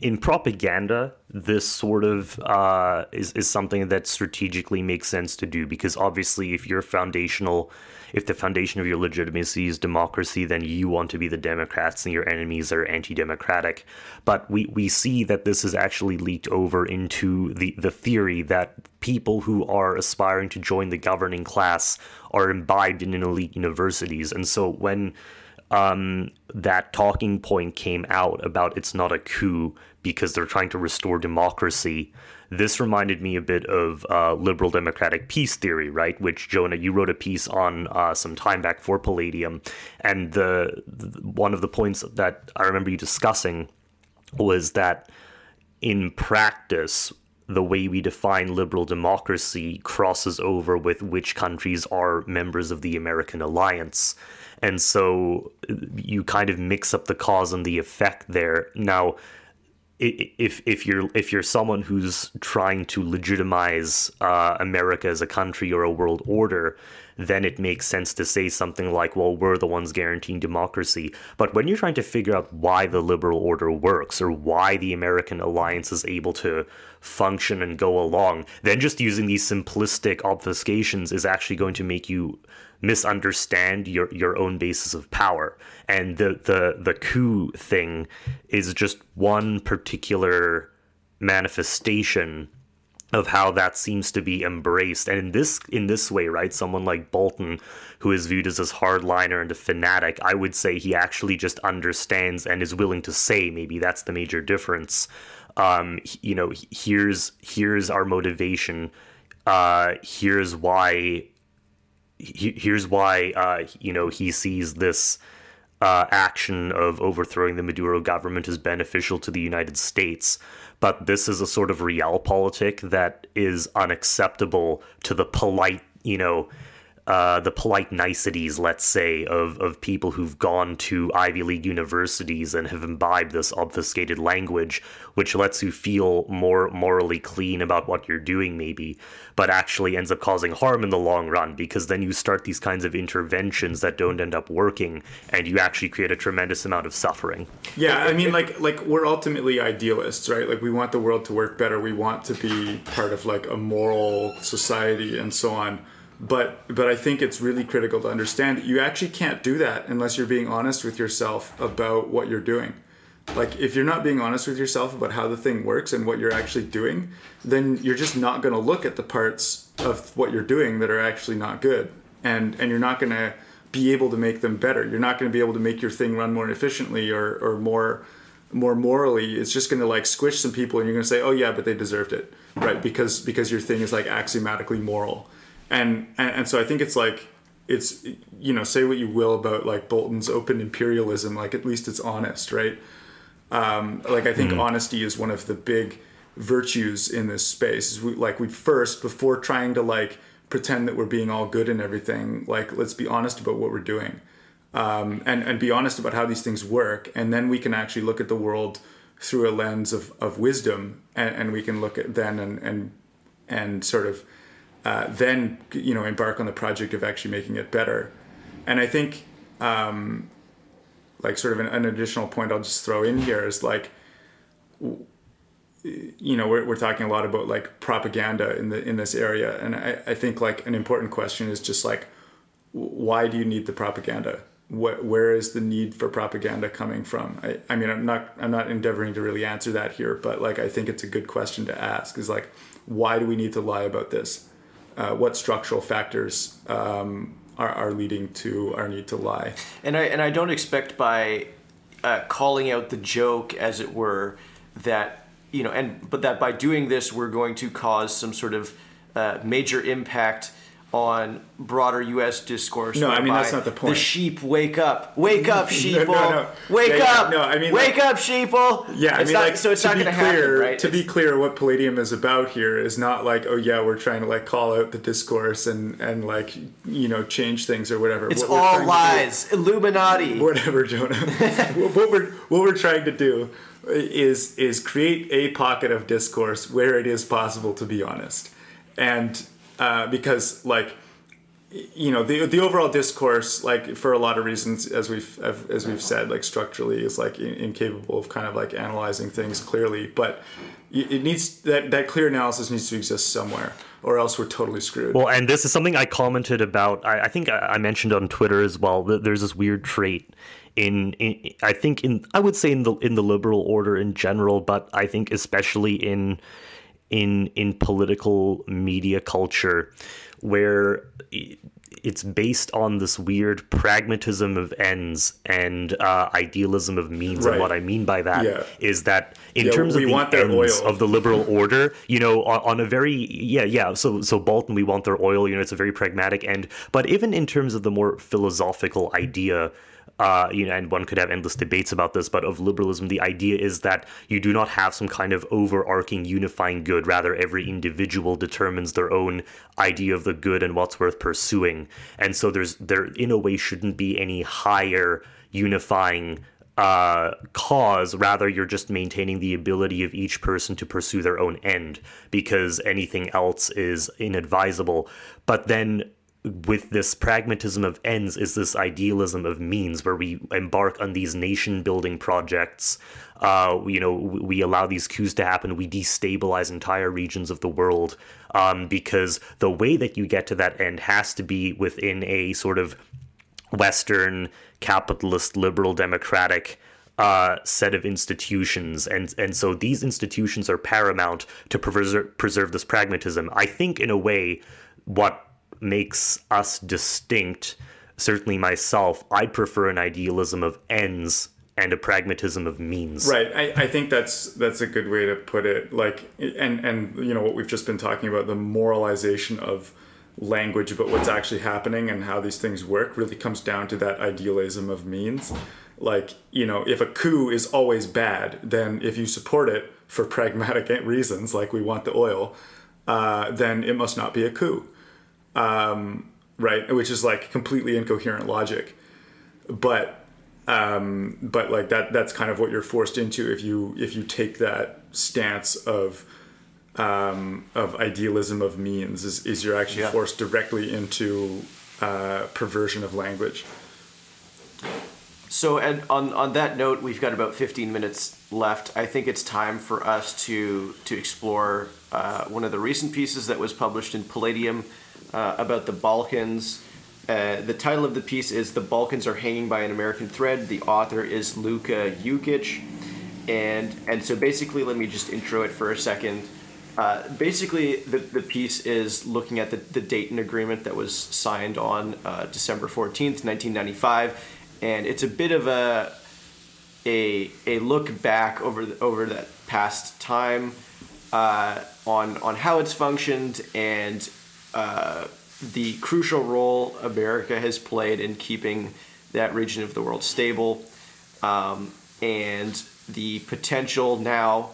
in propaganda this sort of uh, is is something that strategically makes sense to do because obviously if your foundational if the foundation of your legitimacy is democracy then you want to be the democrats and your enemies are anti-democratic but we we see that this is actually leaked over into the the theory that people who are aspiring to join the governing class are imbibed in elite universities and so when um, that talking point came out about it's not a coup because they're trying to restore democracy. This reminded me a bit of uh, liberal democratic peace theory, right? Which Jonah, you wrote a piece on uh, some time back for Palladium, and the, the one of the points that I remember you discussing was that in practice, the way we define liberal democracy crosses over with which countries are members of the American alliance. And so uh, you kind of mix up the cause and the effect there. Now, if if you're if you're someone who's trying to legitimize uh, America as a country or a world order, then it makes sense to say something like, "Well, we're the ones guaranteeing democracy." But when you're trying to figure out why the liberal order works or why the American alliance is able to function and go along, then just using these simplistic obfuscations is actually going to make you misunderstand your your own basis of power and the the the coup thing is just one particular manifestation of how that seems to be embraced. And in this in this way right someone like bolton who is viewed as this hardliner and a fanatic i would say he actually just understands and is willing to say maybe that's the major difference. Um you know here's here's our motivation. Uh here's why he- here's why uh, you know he sees this uh, action of overthrowing the Maduro government is beneficial to the United States, but this is a sort of realpolitik that is unacceptable to the polite, you know, uh, the polite niceties, let's say, of, of people who've gone to Ivy League universities and have imbibed this obfuscated language, which lets you feel more morally clean about what you're doing, maybe, but actually ends up causing harm in the long run because then you start these kinds of interventions that don't end up working and you actually create a tremendous amount of suffering. Yeah, I mean, like, like we're ultimately idealists, right? Like, we want the world to work better. We want to be part of like a moral society and so on but but I think it's really critical to understand that you actually can't do that unless you're being honest with yourself about what you're doing. Like if you're not being honest with yourself about how the thing works and what you're actually doing, then you're just not going to look at the parts of what you're doing that are actually not good. And and you're not going to be able to make them better. You're not going to be able to make your thing run more efficiently or or more more morally. It's just going to like squish some people and you're going to say, "Oh yeah, but they deserved it." Right? Because because your thing is like axiomatically moral and, and and so I think it's like it's you know say what you will about like Bolton's open imperialism, like at least it's honest, right? Um, like I think mm-hmm. honesty is one of the big virtues in this space. We, like we first before trying to like pretend that we're being all good and everything, like let's be honest about what we're doing. Um, and and be honest about how these things work, and then we can actually look at the world through a lens of, of wisdom, and, and we can look at then and and and sort of uh, then you know embark on the project of actually making it better. And I think um, like sort of an, an, additional point I'll just throw in here is like you know we're, we're talking a lot about like propaganda in the in this area. And I, I think like an important question is just like why do you need the propaganda? What where is the need for propaganda coming from? I, I mean i'm not i'm not endeavoring to really answer that here but like i think it's a good question to ask is like why do we need to lie about this uh, what structural factors um, are, are leading to our need to lie. And I and I don't expect by uh, calling out the joke, as it were, that you know, and but that by doing this, we're going to cause some sort of uh, major impact on broader U.S. discourse. No, I mean that's not the point. The sheep wake up, wake up, sheeple, no, no, no. wake yeah, up. Yeah, no, I mean wake like, up, sheeple. Yeah, I mean, not, like, so it's not going to happen, right? To it's, be clear, what Palladium is about here is not like, oh yeah, we're trying to like call out the discourse and and like you know change things or whatever. It's what all lies, do, Illuminati. Whatever, Jonah. what we're what we're trying to do is is create a pocket of discourse where it is possible to be honest and uh, because like you know the the overall discourse like for a lot of reasons as we've as we've said like structurally is like incapable of kind of like analyzing things clearly. But it needs that that clear analysis needs to exist somewhere or else we're totally screwed. Well and this is something i commented about i, I think I, mentioned on twitter as well that there's this weird trait in, in i think in i would say in the in the liberal order in general but i think especially in in in political media culture where it's based on this weird pragmatism of ends and uh, idealism of means. Right. And what I mean by that yeah. is that in yeah, terms of the ends of the liberal order, you know, on, on, a very yeah yeah. So so Bolton, we want their oil. You know, it's a very pragmatic end. But even in terms of the more philosophical idea uh, you know, and one could have endless debates about this, but of liberalism, the idea is that you do not have some kind of overarching unifying good. Rather, every individual determines their own idea of the good and what's worth pursuing. And so there's there in a way shouldn't be any higher unifying uh, cause. Rather, you're just maintaining the ability of each person to pursue their own end because anything else is inadvisable. But then with this pragmatism of ends is this idealism of means where we embark on these nation building projects uh, you know we allow these coups to happen we destabilize entire regions of the world um, because the way that you get to that end has to be within a sort of western capitalist liberal democratic uh, set of institutions, and and so these institutions are paramount to preserve preserve this pragmatism. I think, in a way, what makes us distinct, certainly myself, I prefer an idealism of ends and a pragmatism of means. Right. I, I think that's that's a good way to put it. Like and and you know what we've just been talking about the moralization of language about what's actually happening and how these things work really comes down to that idealism of means. Like, you know, if a coup is always bad, then if you support it for pragmatic reasons, like we want the oil, uh, then it must not be a coup. Um, right? Which is like completely incoherent logic. But um, but like that that's kind of what you're forced into if you if you take that stance of um, of idealism of means is, is you're actually yeah. forced directly into uh, perversion of language. So, and on, on that note, we've got about 15 minutes left. I think it's time for us to to explore uh, one of the recent pieces that was published in Palladium uh, about the Balkans. Uh, the title of the piece is "The Balkans Are Hanging by an American Thread." The author is Luka Jukic, and and so basically, let me just intro it for a second. Uh, basically, the, the piece is looking at the, the Dayton Agreement that was signed on uh, December 14th, 1995. And it's a bit of a, a, a look back over, the, over that past time uh, on, on how it's functioned and uh, the crucial role America has played in keeping that region of the world stable um, and the potential now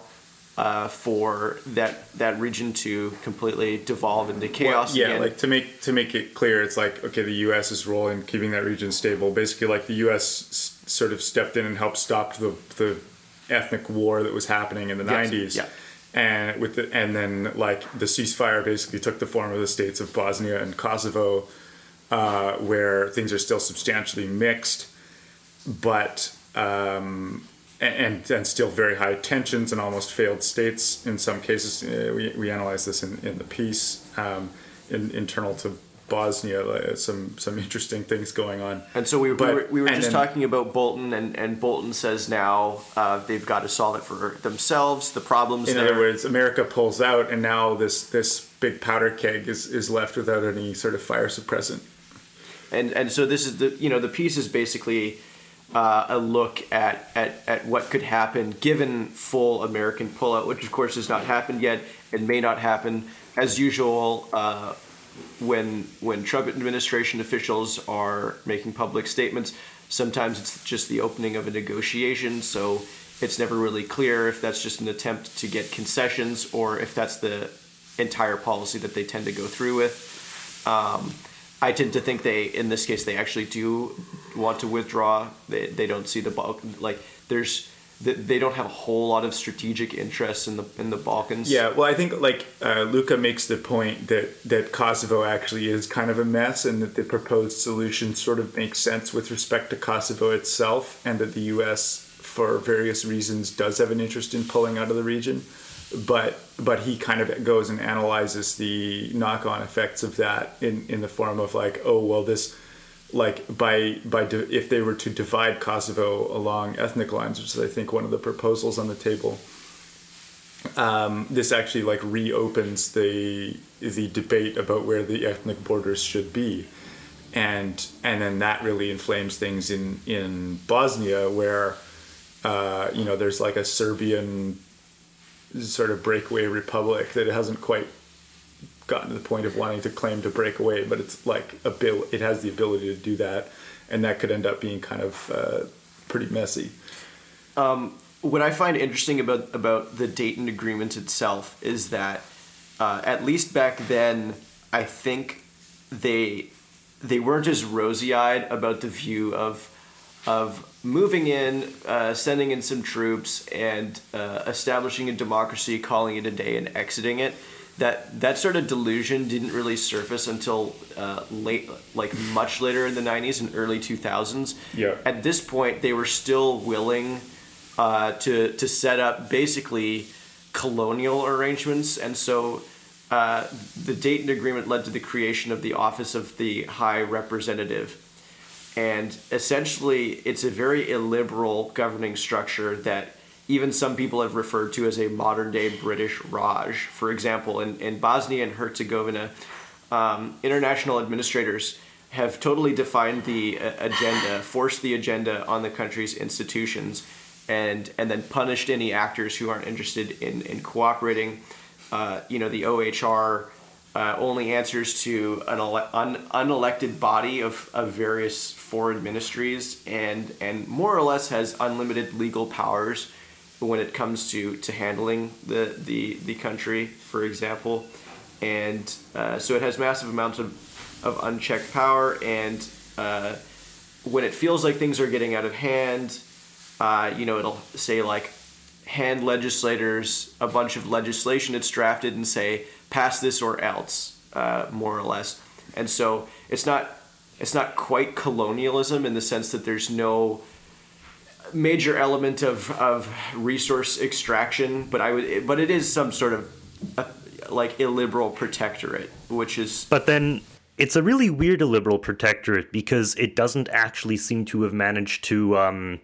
uh, for that that region to completely devolve into chaos. Well, yeah, again. like to make to make it clear, it's like okay, the U.S.'s role in keeping that region stable. Basically, like the U.S. S- sort of stepped in and helped stop the the ethnic war that was happening in the yes. 90s. Yeah. And with the, and then like the ceasefire basically took the form of the states of Bosnia and Kosovo, uh, where things are still substantially mixed, but um, and, and still very high tensions and almost failed states in some cases. Uh, we, we analyze this in, in the piece um, in, internal to Bosnia, uh, some some interesting things going on. And so we, but, we were, we were just then, talking about Bolton, and, and Bolton says now uh, they've got to solve it for themselves. The problems. In there. other words, America pulls out, and now this this big powder keg is, is left without any sort of fire suppressant. And and so this is the you know the piece is basically uh, a look at, at, at what could happen given full American pullout, which of course has not happened yet and may not happen. As usual, uh, when when Trump administration officials are making public statements, sometimes it's just the opening of a negotiation, so it's never really clear if that's just an attempt to get concessions or if that's the entire policy that they tend to go through with. Um, I tend to think they, in this case, they actually do want to withdraw. They, they don't see the bulk like there's they don't have a whole lot of strategic interests in the in the Balkans. Yeah, well, I think like uh, Luka makes the point that that Kosovo actually is kind of a mess, and that the proposed solution sort of makes sense with respect to Kosovo itself, and that the U.S. for various reasons does have an interest in pulling out of the region but but he kind of goes and analyzes the knock-on effects of that in in the form of like oh well this like by by if they were to divide Kosovo along ethnic lines which is I think one of the proposals on the table um, this actually like reopens the the debate about where the ethnic borders should be. And and then that really inflames things in in Bosnia where uh, you know there's like a Serbian sort of breakaway republic that hasn't quite gotten to the point of wanting to claim to break away, but it's like a bill. It has the ability to do that, and that could end up being kind of uh, pretty messy. Um, what I find interesting about about the Dayton Agreement itself is that, uh, at least back then, I think they they weren't as rosy eyed about the view of of moving in, uh, sending in some troops, and uh, establishing a democracy, calling it a day, and exiting it. That that sort of delusion didn't really surface until uh, late, like much later in the '90s and early 2000s. Yeah. At this point, they were still willing uh, to to set up basically colonial arrangements, and so. Uh, the Dayton Agreement led to the creation of the Office of the High Representative, and essentially, it's a very illiberal governing structure that even some people have referred to as a modern day British Raj. For example, in, in Bosnia and Herzegovina, um, international administrators have totally defined the uh, agenda, forced the agenda on the country's institutions, and, and then punished any actors who aren't interested in, in cooperating. Uh, you know, the OHR uh, only answers to an ele- un- unelected body of, of various foreign ministries and and more or less has unlimited legal powers when it comes to, to handling the, the, the country, for example. And uh, so it has massive amounts of, of unchecked power. And uh, when it feels like things are getting out of hand, uh, you know, it'll say like hand legislators a bunch of legislation it's drafted and say pass this or else, uh, more or less. And so it's not it's not quite colonialism in the sense that there's no major element of, of resource extraction, but I would but it is some sort of uh, like illiberal protectorate, which is But then it's a really weird illiberal protectorate because it doesn't actually seem to have managed to um,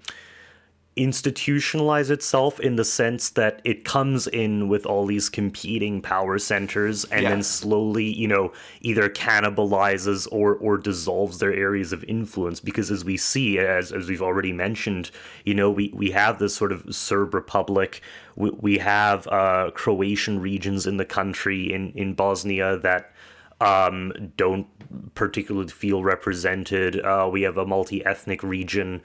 institutionalize itself in the sense that it comes in with all these competing power centers and Yeah. then slowly, you know, either cannibalizes or or dissolves their areas of influence because as we see as as we've already mentioned, you know, we we have this sort of Serb republic, we, we have uh Croatian regions in the country in in Bosnia that um, don't particularly feel represented. Uh, we have a multi-ethnic region,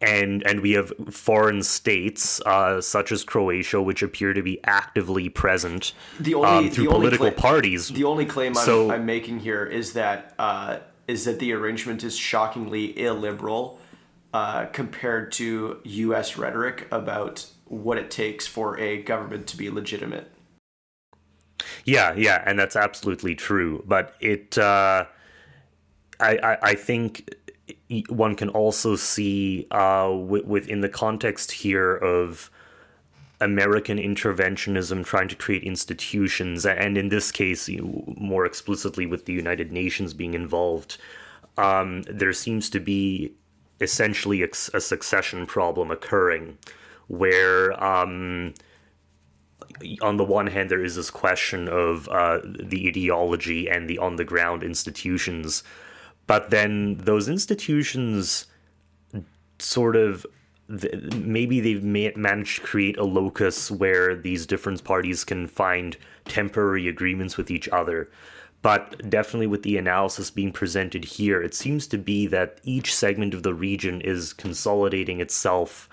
and and we have foreign states uh, such as Croatia, which appear to be actively present the only um, through the only political cla- parties. The only claim I'm, I'm making here is that uh, is that the arrangement is shockingly illiberal uh, compared to U.S. rhetoric about what it takes for a government to be legitimate. Yeah, yeah, and that's absolutely true. But it, uh, I, I, I think one can also see uh, w- within the context here of American interventionism trying to create institutions, and in this case, more explicitly with the United Nations being involved, um, there seems to be essentially a, a succession problem occurring where. Um, on the one hand, there is this question of uh, the ideology and the on the ground institutions, but then those institutions sort of maybe they've managed to create a locus where these different parties can find temporary agreements with each other. But definitely with the analysis being presented here, it seems to be that each segment of the region is consolidating itself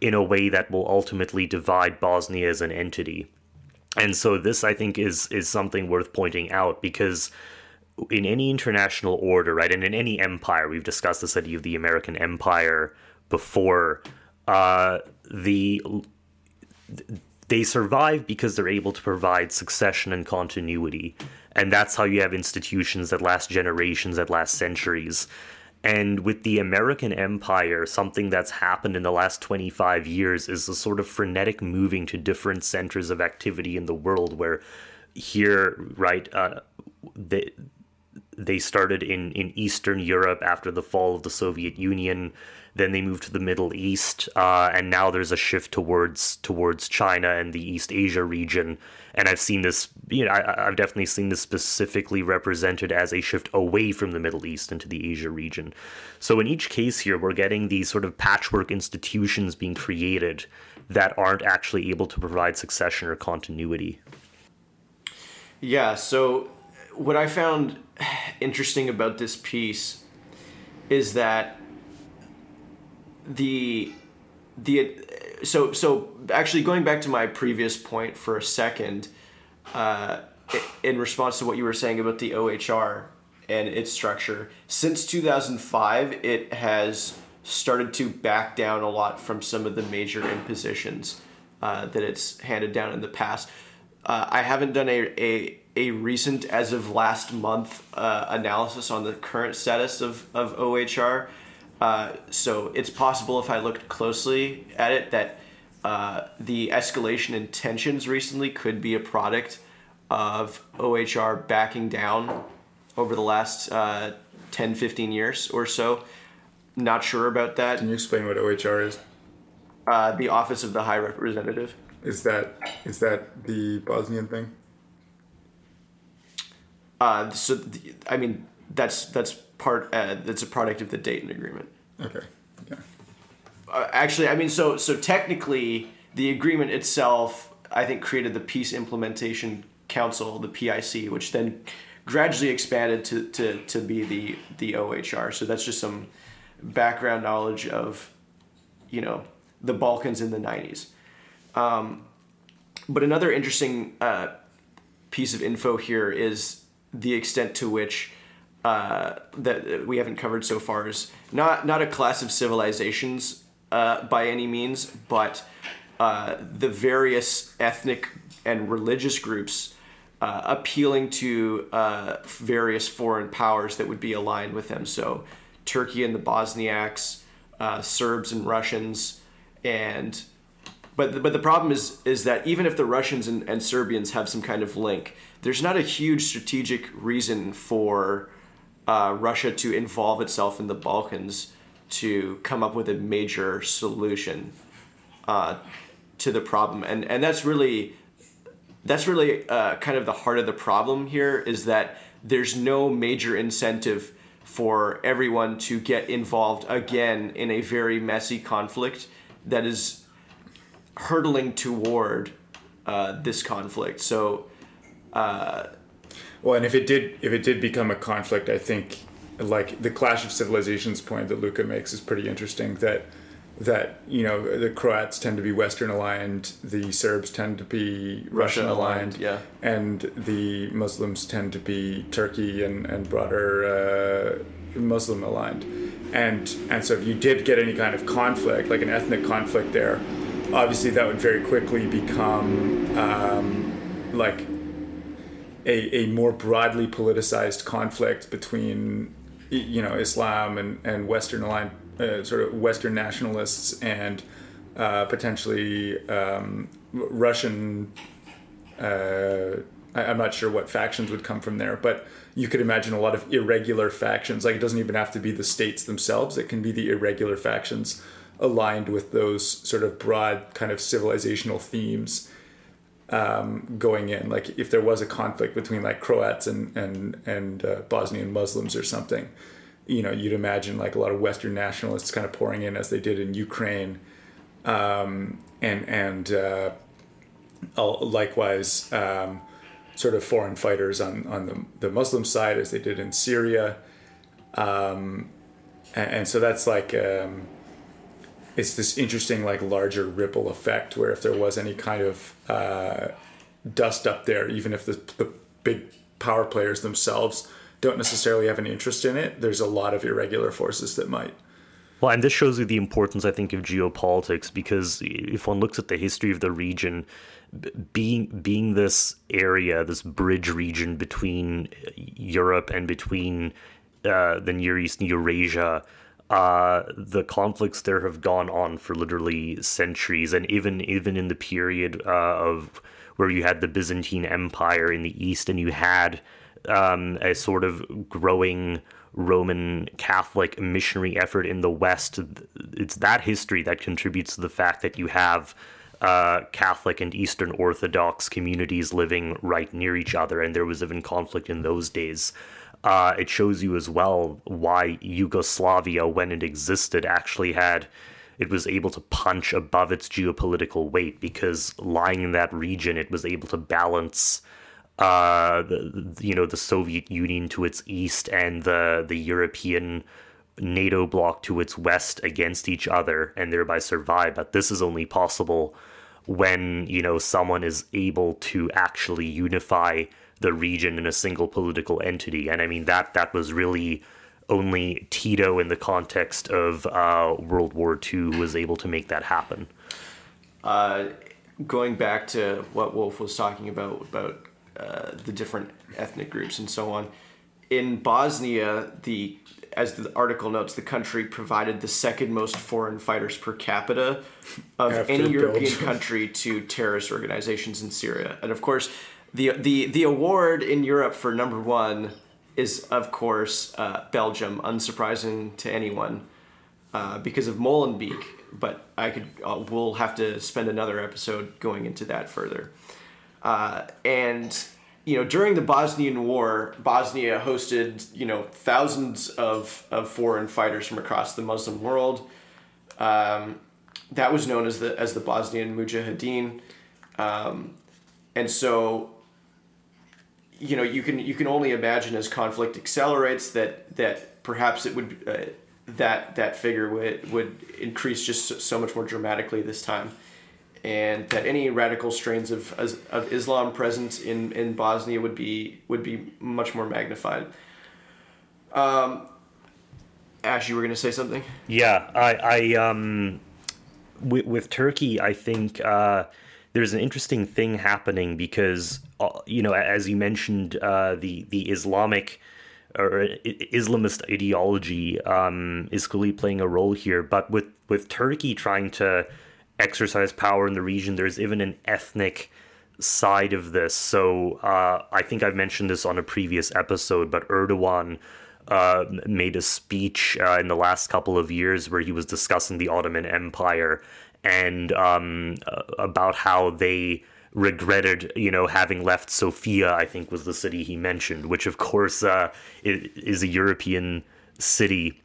in a way that will ultimately divide Bosnia as an entity. And so this I think is is something worth pointing out because in any international order, right, and in any empire, we've discussed this idea of the American Empire before, uh, the they survive because they're able to provide succession and continuity. And that's how you have institutions that last generations, that last centuries. And with the American Empire, something that's happened in the last 25 years is a sort of frenetic moving to different centers of activity in the world where here, right, uh, they, they started in, in Eastern Europe after the fall of the Soviet Union. Then they moved to the Middle East, uh, and now there's a shift towards towards China and the East Asia region. And I've seen this, you know, I, I've definitely seen this specifically represented as a shift away from the Middle East into the Asia region. So in each case here, we're getting these sort of patchwork institutions being created that aren't actually able to provide succession or continuity. Yeah, so what I found interesting about this piece is that the the so so actually going back to my previous point for a second uh, in response to what you were saying about the OHR and its structure since 2005 it has started to back down a lot from some of the major impositions uh, that it's handed down in the past. Uh, I haven't done a, a, a recent, as of last month, uh, analysis on the current status of, of OHR. Uh, so it's possible if I looked closely at it that uh, the escalation in tensions recently could be a product of OHR backing down over the last uh, 10, 15 years or so. Not sure about that. Can you explain what OHR is? Uh, the Office of the High Representative. Is that is that the Bosnian thing? Uh, so th- I mean that's that's part uh, that's a product of the Dayton Agreement. Okay. Yeah. Uh, actually, I mean so so technically the agreement itself I think created the Peace Implementation Council, the PIC, which then gradually expanded to, to, to be the, the OHR. So that's just some background knowledge of, you know, the Balkans in the 90s. Um, but another interesting uh, piece of info here is the extent to which uh, that we haven't covered so far is not not a clash of civilizations uh, by any means, but uh, the various ethnic and religious groups uh, appealing to uh, various foreign powers that would be aligned with them. So, Turkey and the Bosniaks, uh, Serbs and Russians, and but the, but the problem is is that even if the Russians and, and Serbians have some kind of link, there's not a huge strategic reason for uh, Russia to involve itself in the Balkans to come up with a major solution uh, to the problem, and and that's really that's really uh, kind of the heart of the problem here is that there's no major incentive for everyone to get involved again in a very messy conflict that is hurtling toward uh, this conflict. So, uh, well, and if it did, if it did become a conflict, I think like the clash of civilizations point that Luka makes is pretty interesting. That that you know the Croats tend to be Western aligned, the Serbs tend to be Russian aligned, yeah, and the Muslims tend to be Turkey and and broader uh, Muslim aligned, and and so if you did get any kind of conflict, like an ethnic conflict there, obviously that would very quickly become um, like a, a more broadly politicized conflict between you know Islam and, and Western aligned uh, sort of Western nationalists and uh, potentially um, Russian. Uh, I, am not sure what factions would come from there, but you could imagine a lot of irregular factions. Like it doesn't even have to be the states themselves; it can be the irregular factions aligned with those sort of broad kind of civilizational themes um, going in. Like if there was a conflict between like Croats and and and uh, Bosnian Muslims or something, you know, you'd imagine like a lot of Western nationalists kind of pouring in as they did in Ukraine, um, and and uh, likewise um, sort of foreign fighters on on the the Muslim side as they did in Syria, um, and, and, so that's like. Um, it's this interesting, like larger ripple effect where if there was any kind of uh, dust up there, even if the, the big power players themselves don't necessarily have an interest in it, there's a lot of irregular forces that might. Well, and this shows you the importance, I think, of geopolitics because if one looks at the history of the region, being being this area, this bridge region between Europe and between uh, the Near East and Eurasia, uh, the conflicts there have gone on for literally centuries, and even even in the period uh, of where you had the Byzantine Empire in the east, and you had um, a sort of growing Roman Catholic missionary effort in the West. It's that history that contributes to the fact that you have uh, Catholic and Eastern Orthodox communities living right near each other, and there was even conflict in those days uh, it shows you as well why Yugoslavia, when it existed, actually had it was able to punch above its geopolitical weight because lying in that region, it was able to balance. Uh, the, you know the Soviet Union to its east and the the European NATO bloc to its west against each other and thereby survive. But this is only possible when you know someone is able to actually unify the region in a single political entity. And I mean that that was really only Tito in the context of uh, World War II was able to make that happen. Uh, going back to what Wolf was talking about about uh, the different ethnic groups and so on, in Bosnia, the as the article notes, the country provided the second most foreign fighters per capita of After any European country to terrorist organizations in Syria. And of course, the the the award in Europe for number one is of course uh, Belgium, unsurprising to anyone, uh, because of Molenbeek. But I could uh, we'll have to spend another episode going into that further. Uh, and you know during the Bosnian War, Bosnia hosted you know thousands of of foreign fighters from across the Muslim world. Um, that was known as the as the Bosnian Mujahideen. Um, and so you know you can you can only imagine as conflict accelerates that that perhaps it would uh, that that figure would would increase just so much more dramatically this time and that any radical strains of, of Islam present in, in Bosnia would be would be much more magnified. Um, Ash, you were going to say something? Yeah, I, I um, with, with Turkey, I think uh, there's an interesting thing happening because you know, as you mentioned, uh, the the Islamic or Islamist ideology um, is clearly playing a role here, but with with Turkey trying to exercise power in the region, there's even an ethnic side of this. So uh, I think I've mentioned this on a previous episode, but Erdogan uh, made a speech uh, in the last couple of years where he was discussing the Ottoman Empire and um, uh, about how they regretted, you know, having left Sofia. I think was the city he mentioned, which of course uh, is a European city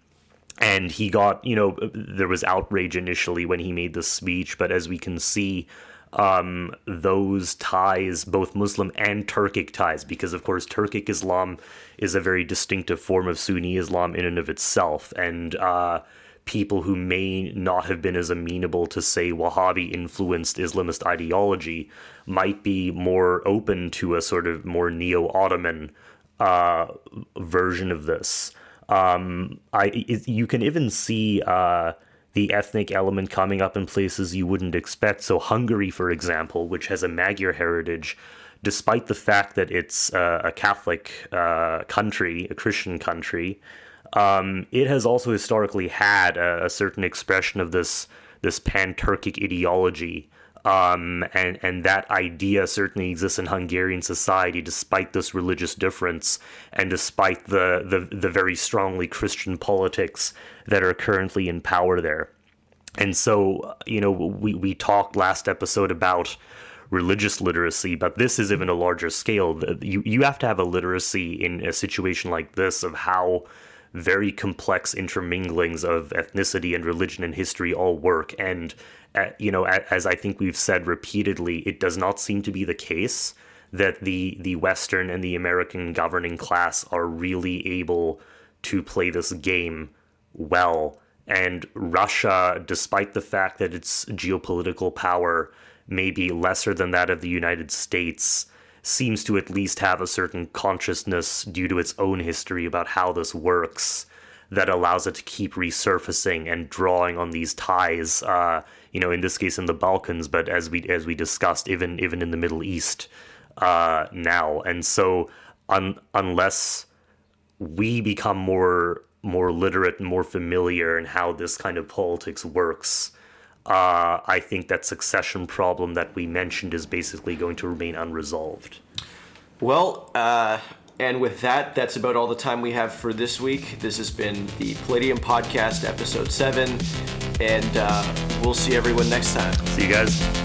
and he got you know there was outrage initially when he made the speech but as we can see um, those ties both muslim and turkic ties because of course turkic islam is a very distinctive form of sunni islam in and of itself and uh, people who may not have been as amenable to say wahhabi influenced islamist ideology might be more open to a sort of more neo-ottoman uh, version of this um, I it, you can even see uh, the ethnic element coming up in places you wouldn't expect. So Hungary, for example, which has a Magyar heritage, despite the fact that it's uh, a Catholic uh, country, a Christian country, um, it has also historically had a, a certain expression of this this pan-Turkic ideology um, and and that idea certainly exists in Hungarian society, despite this religious difference, and despite the, the the very strongly Christian politics that are currently in power there. And so, you know, we we talked last episode about religious literacy, but this is even a larger scale. You you have to have a literacy in a situation like this of how very complex interminglings of ethnicity and religion and history all work and uh, you know, as I think we've said repeatedly, it does not seem to be the case that the the Western and the American governing class are really able to play this game well. And Russia, despite the fact that its geopolitical power may be lesser than that of the United States, seems to at least have a certain consciousness due to its own history about how this works that allows it to keep resurfacing and drawing on these ties. Uh, you know, in this case in the Balkans, but as we as we discussed, even even in the Middle East uh, now. And so, un- unless we become more more literate more familiar in how this kind of politics works, uh, I think that succession problem that we mentioned is basically going to remain unresolved. Well, uh, and with that, that's about all the time we have for this week. This has been the Palladium Podcast, episode 7. And uh, we'll see everyone next time. See you guys.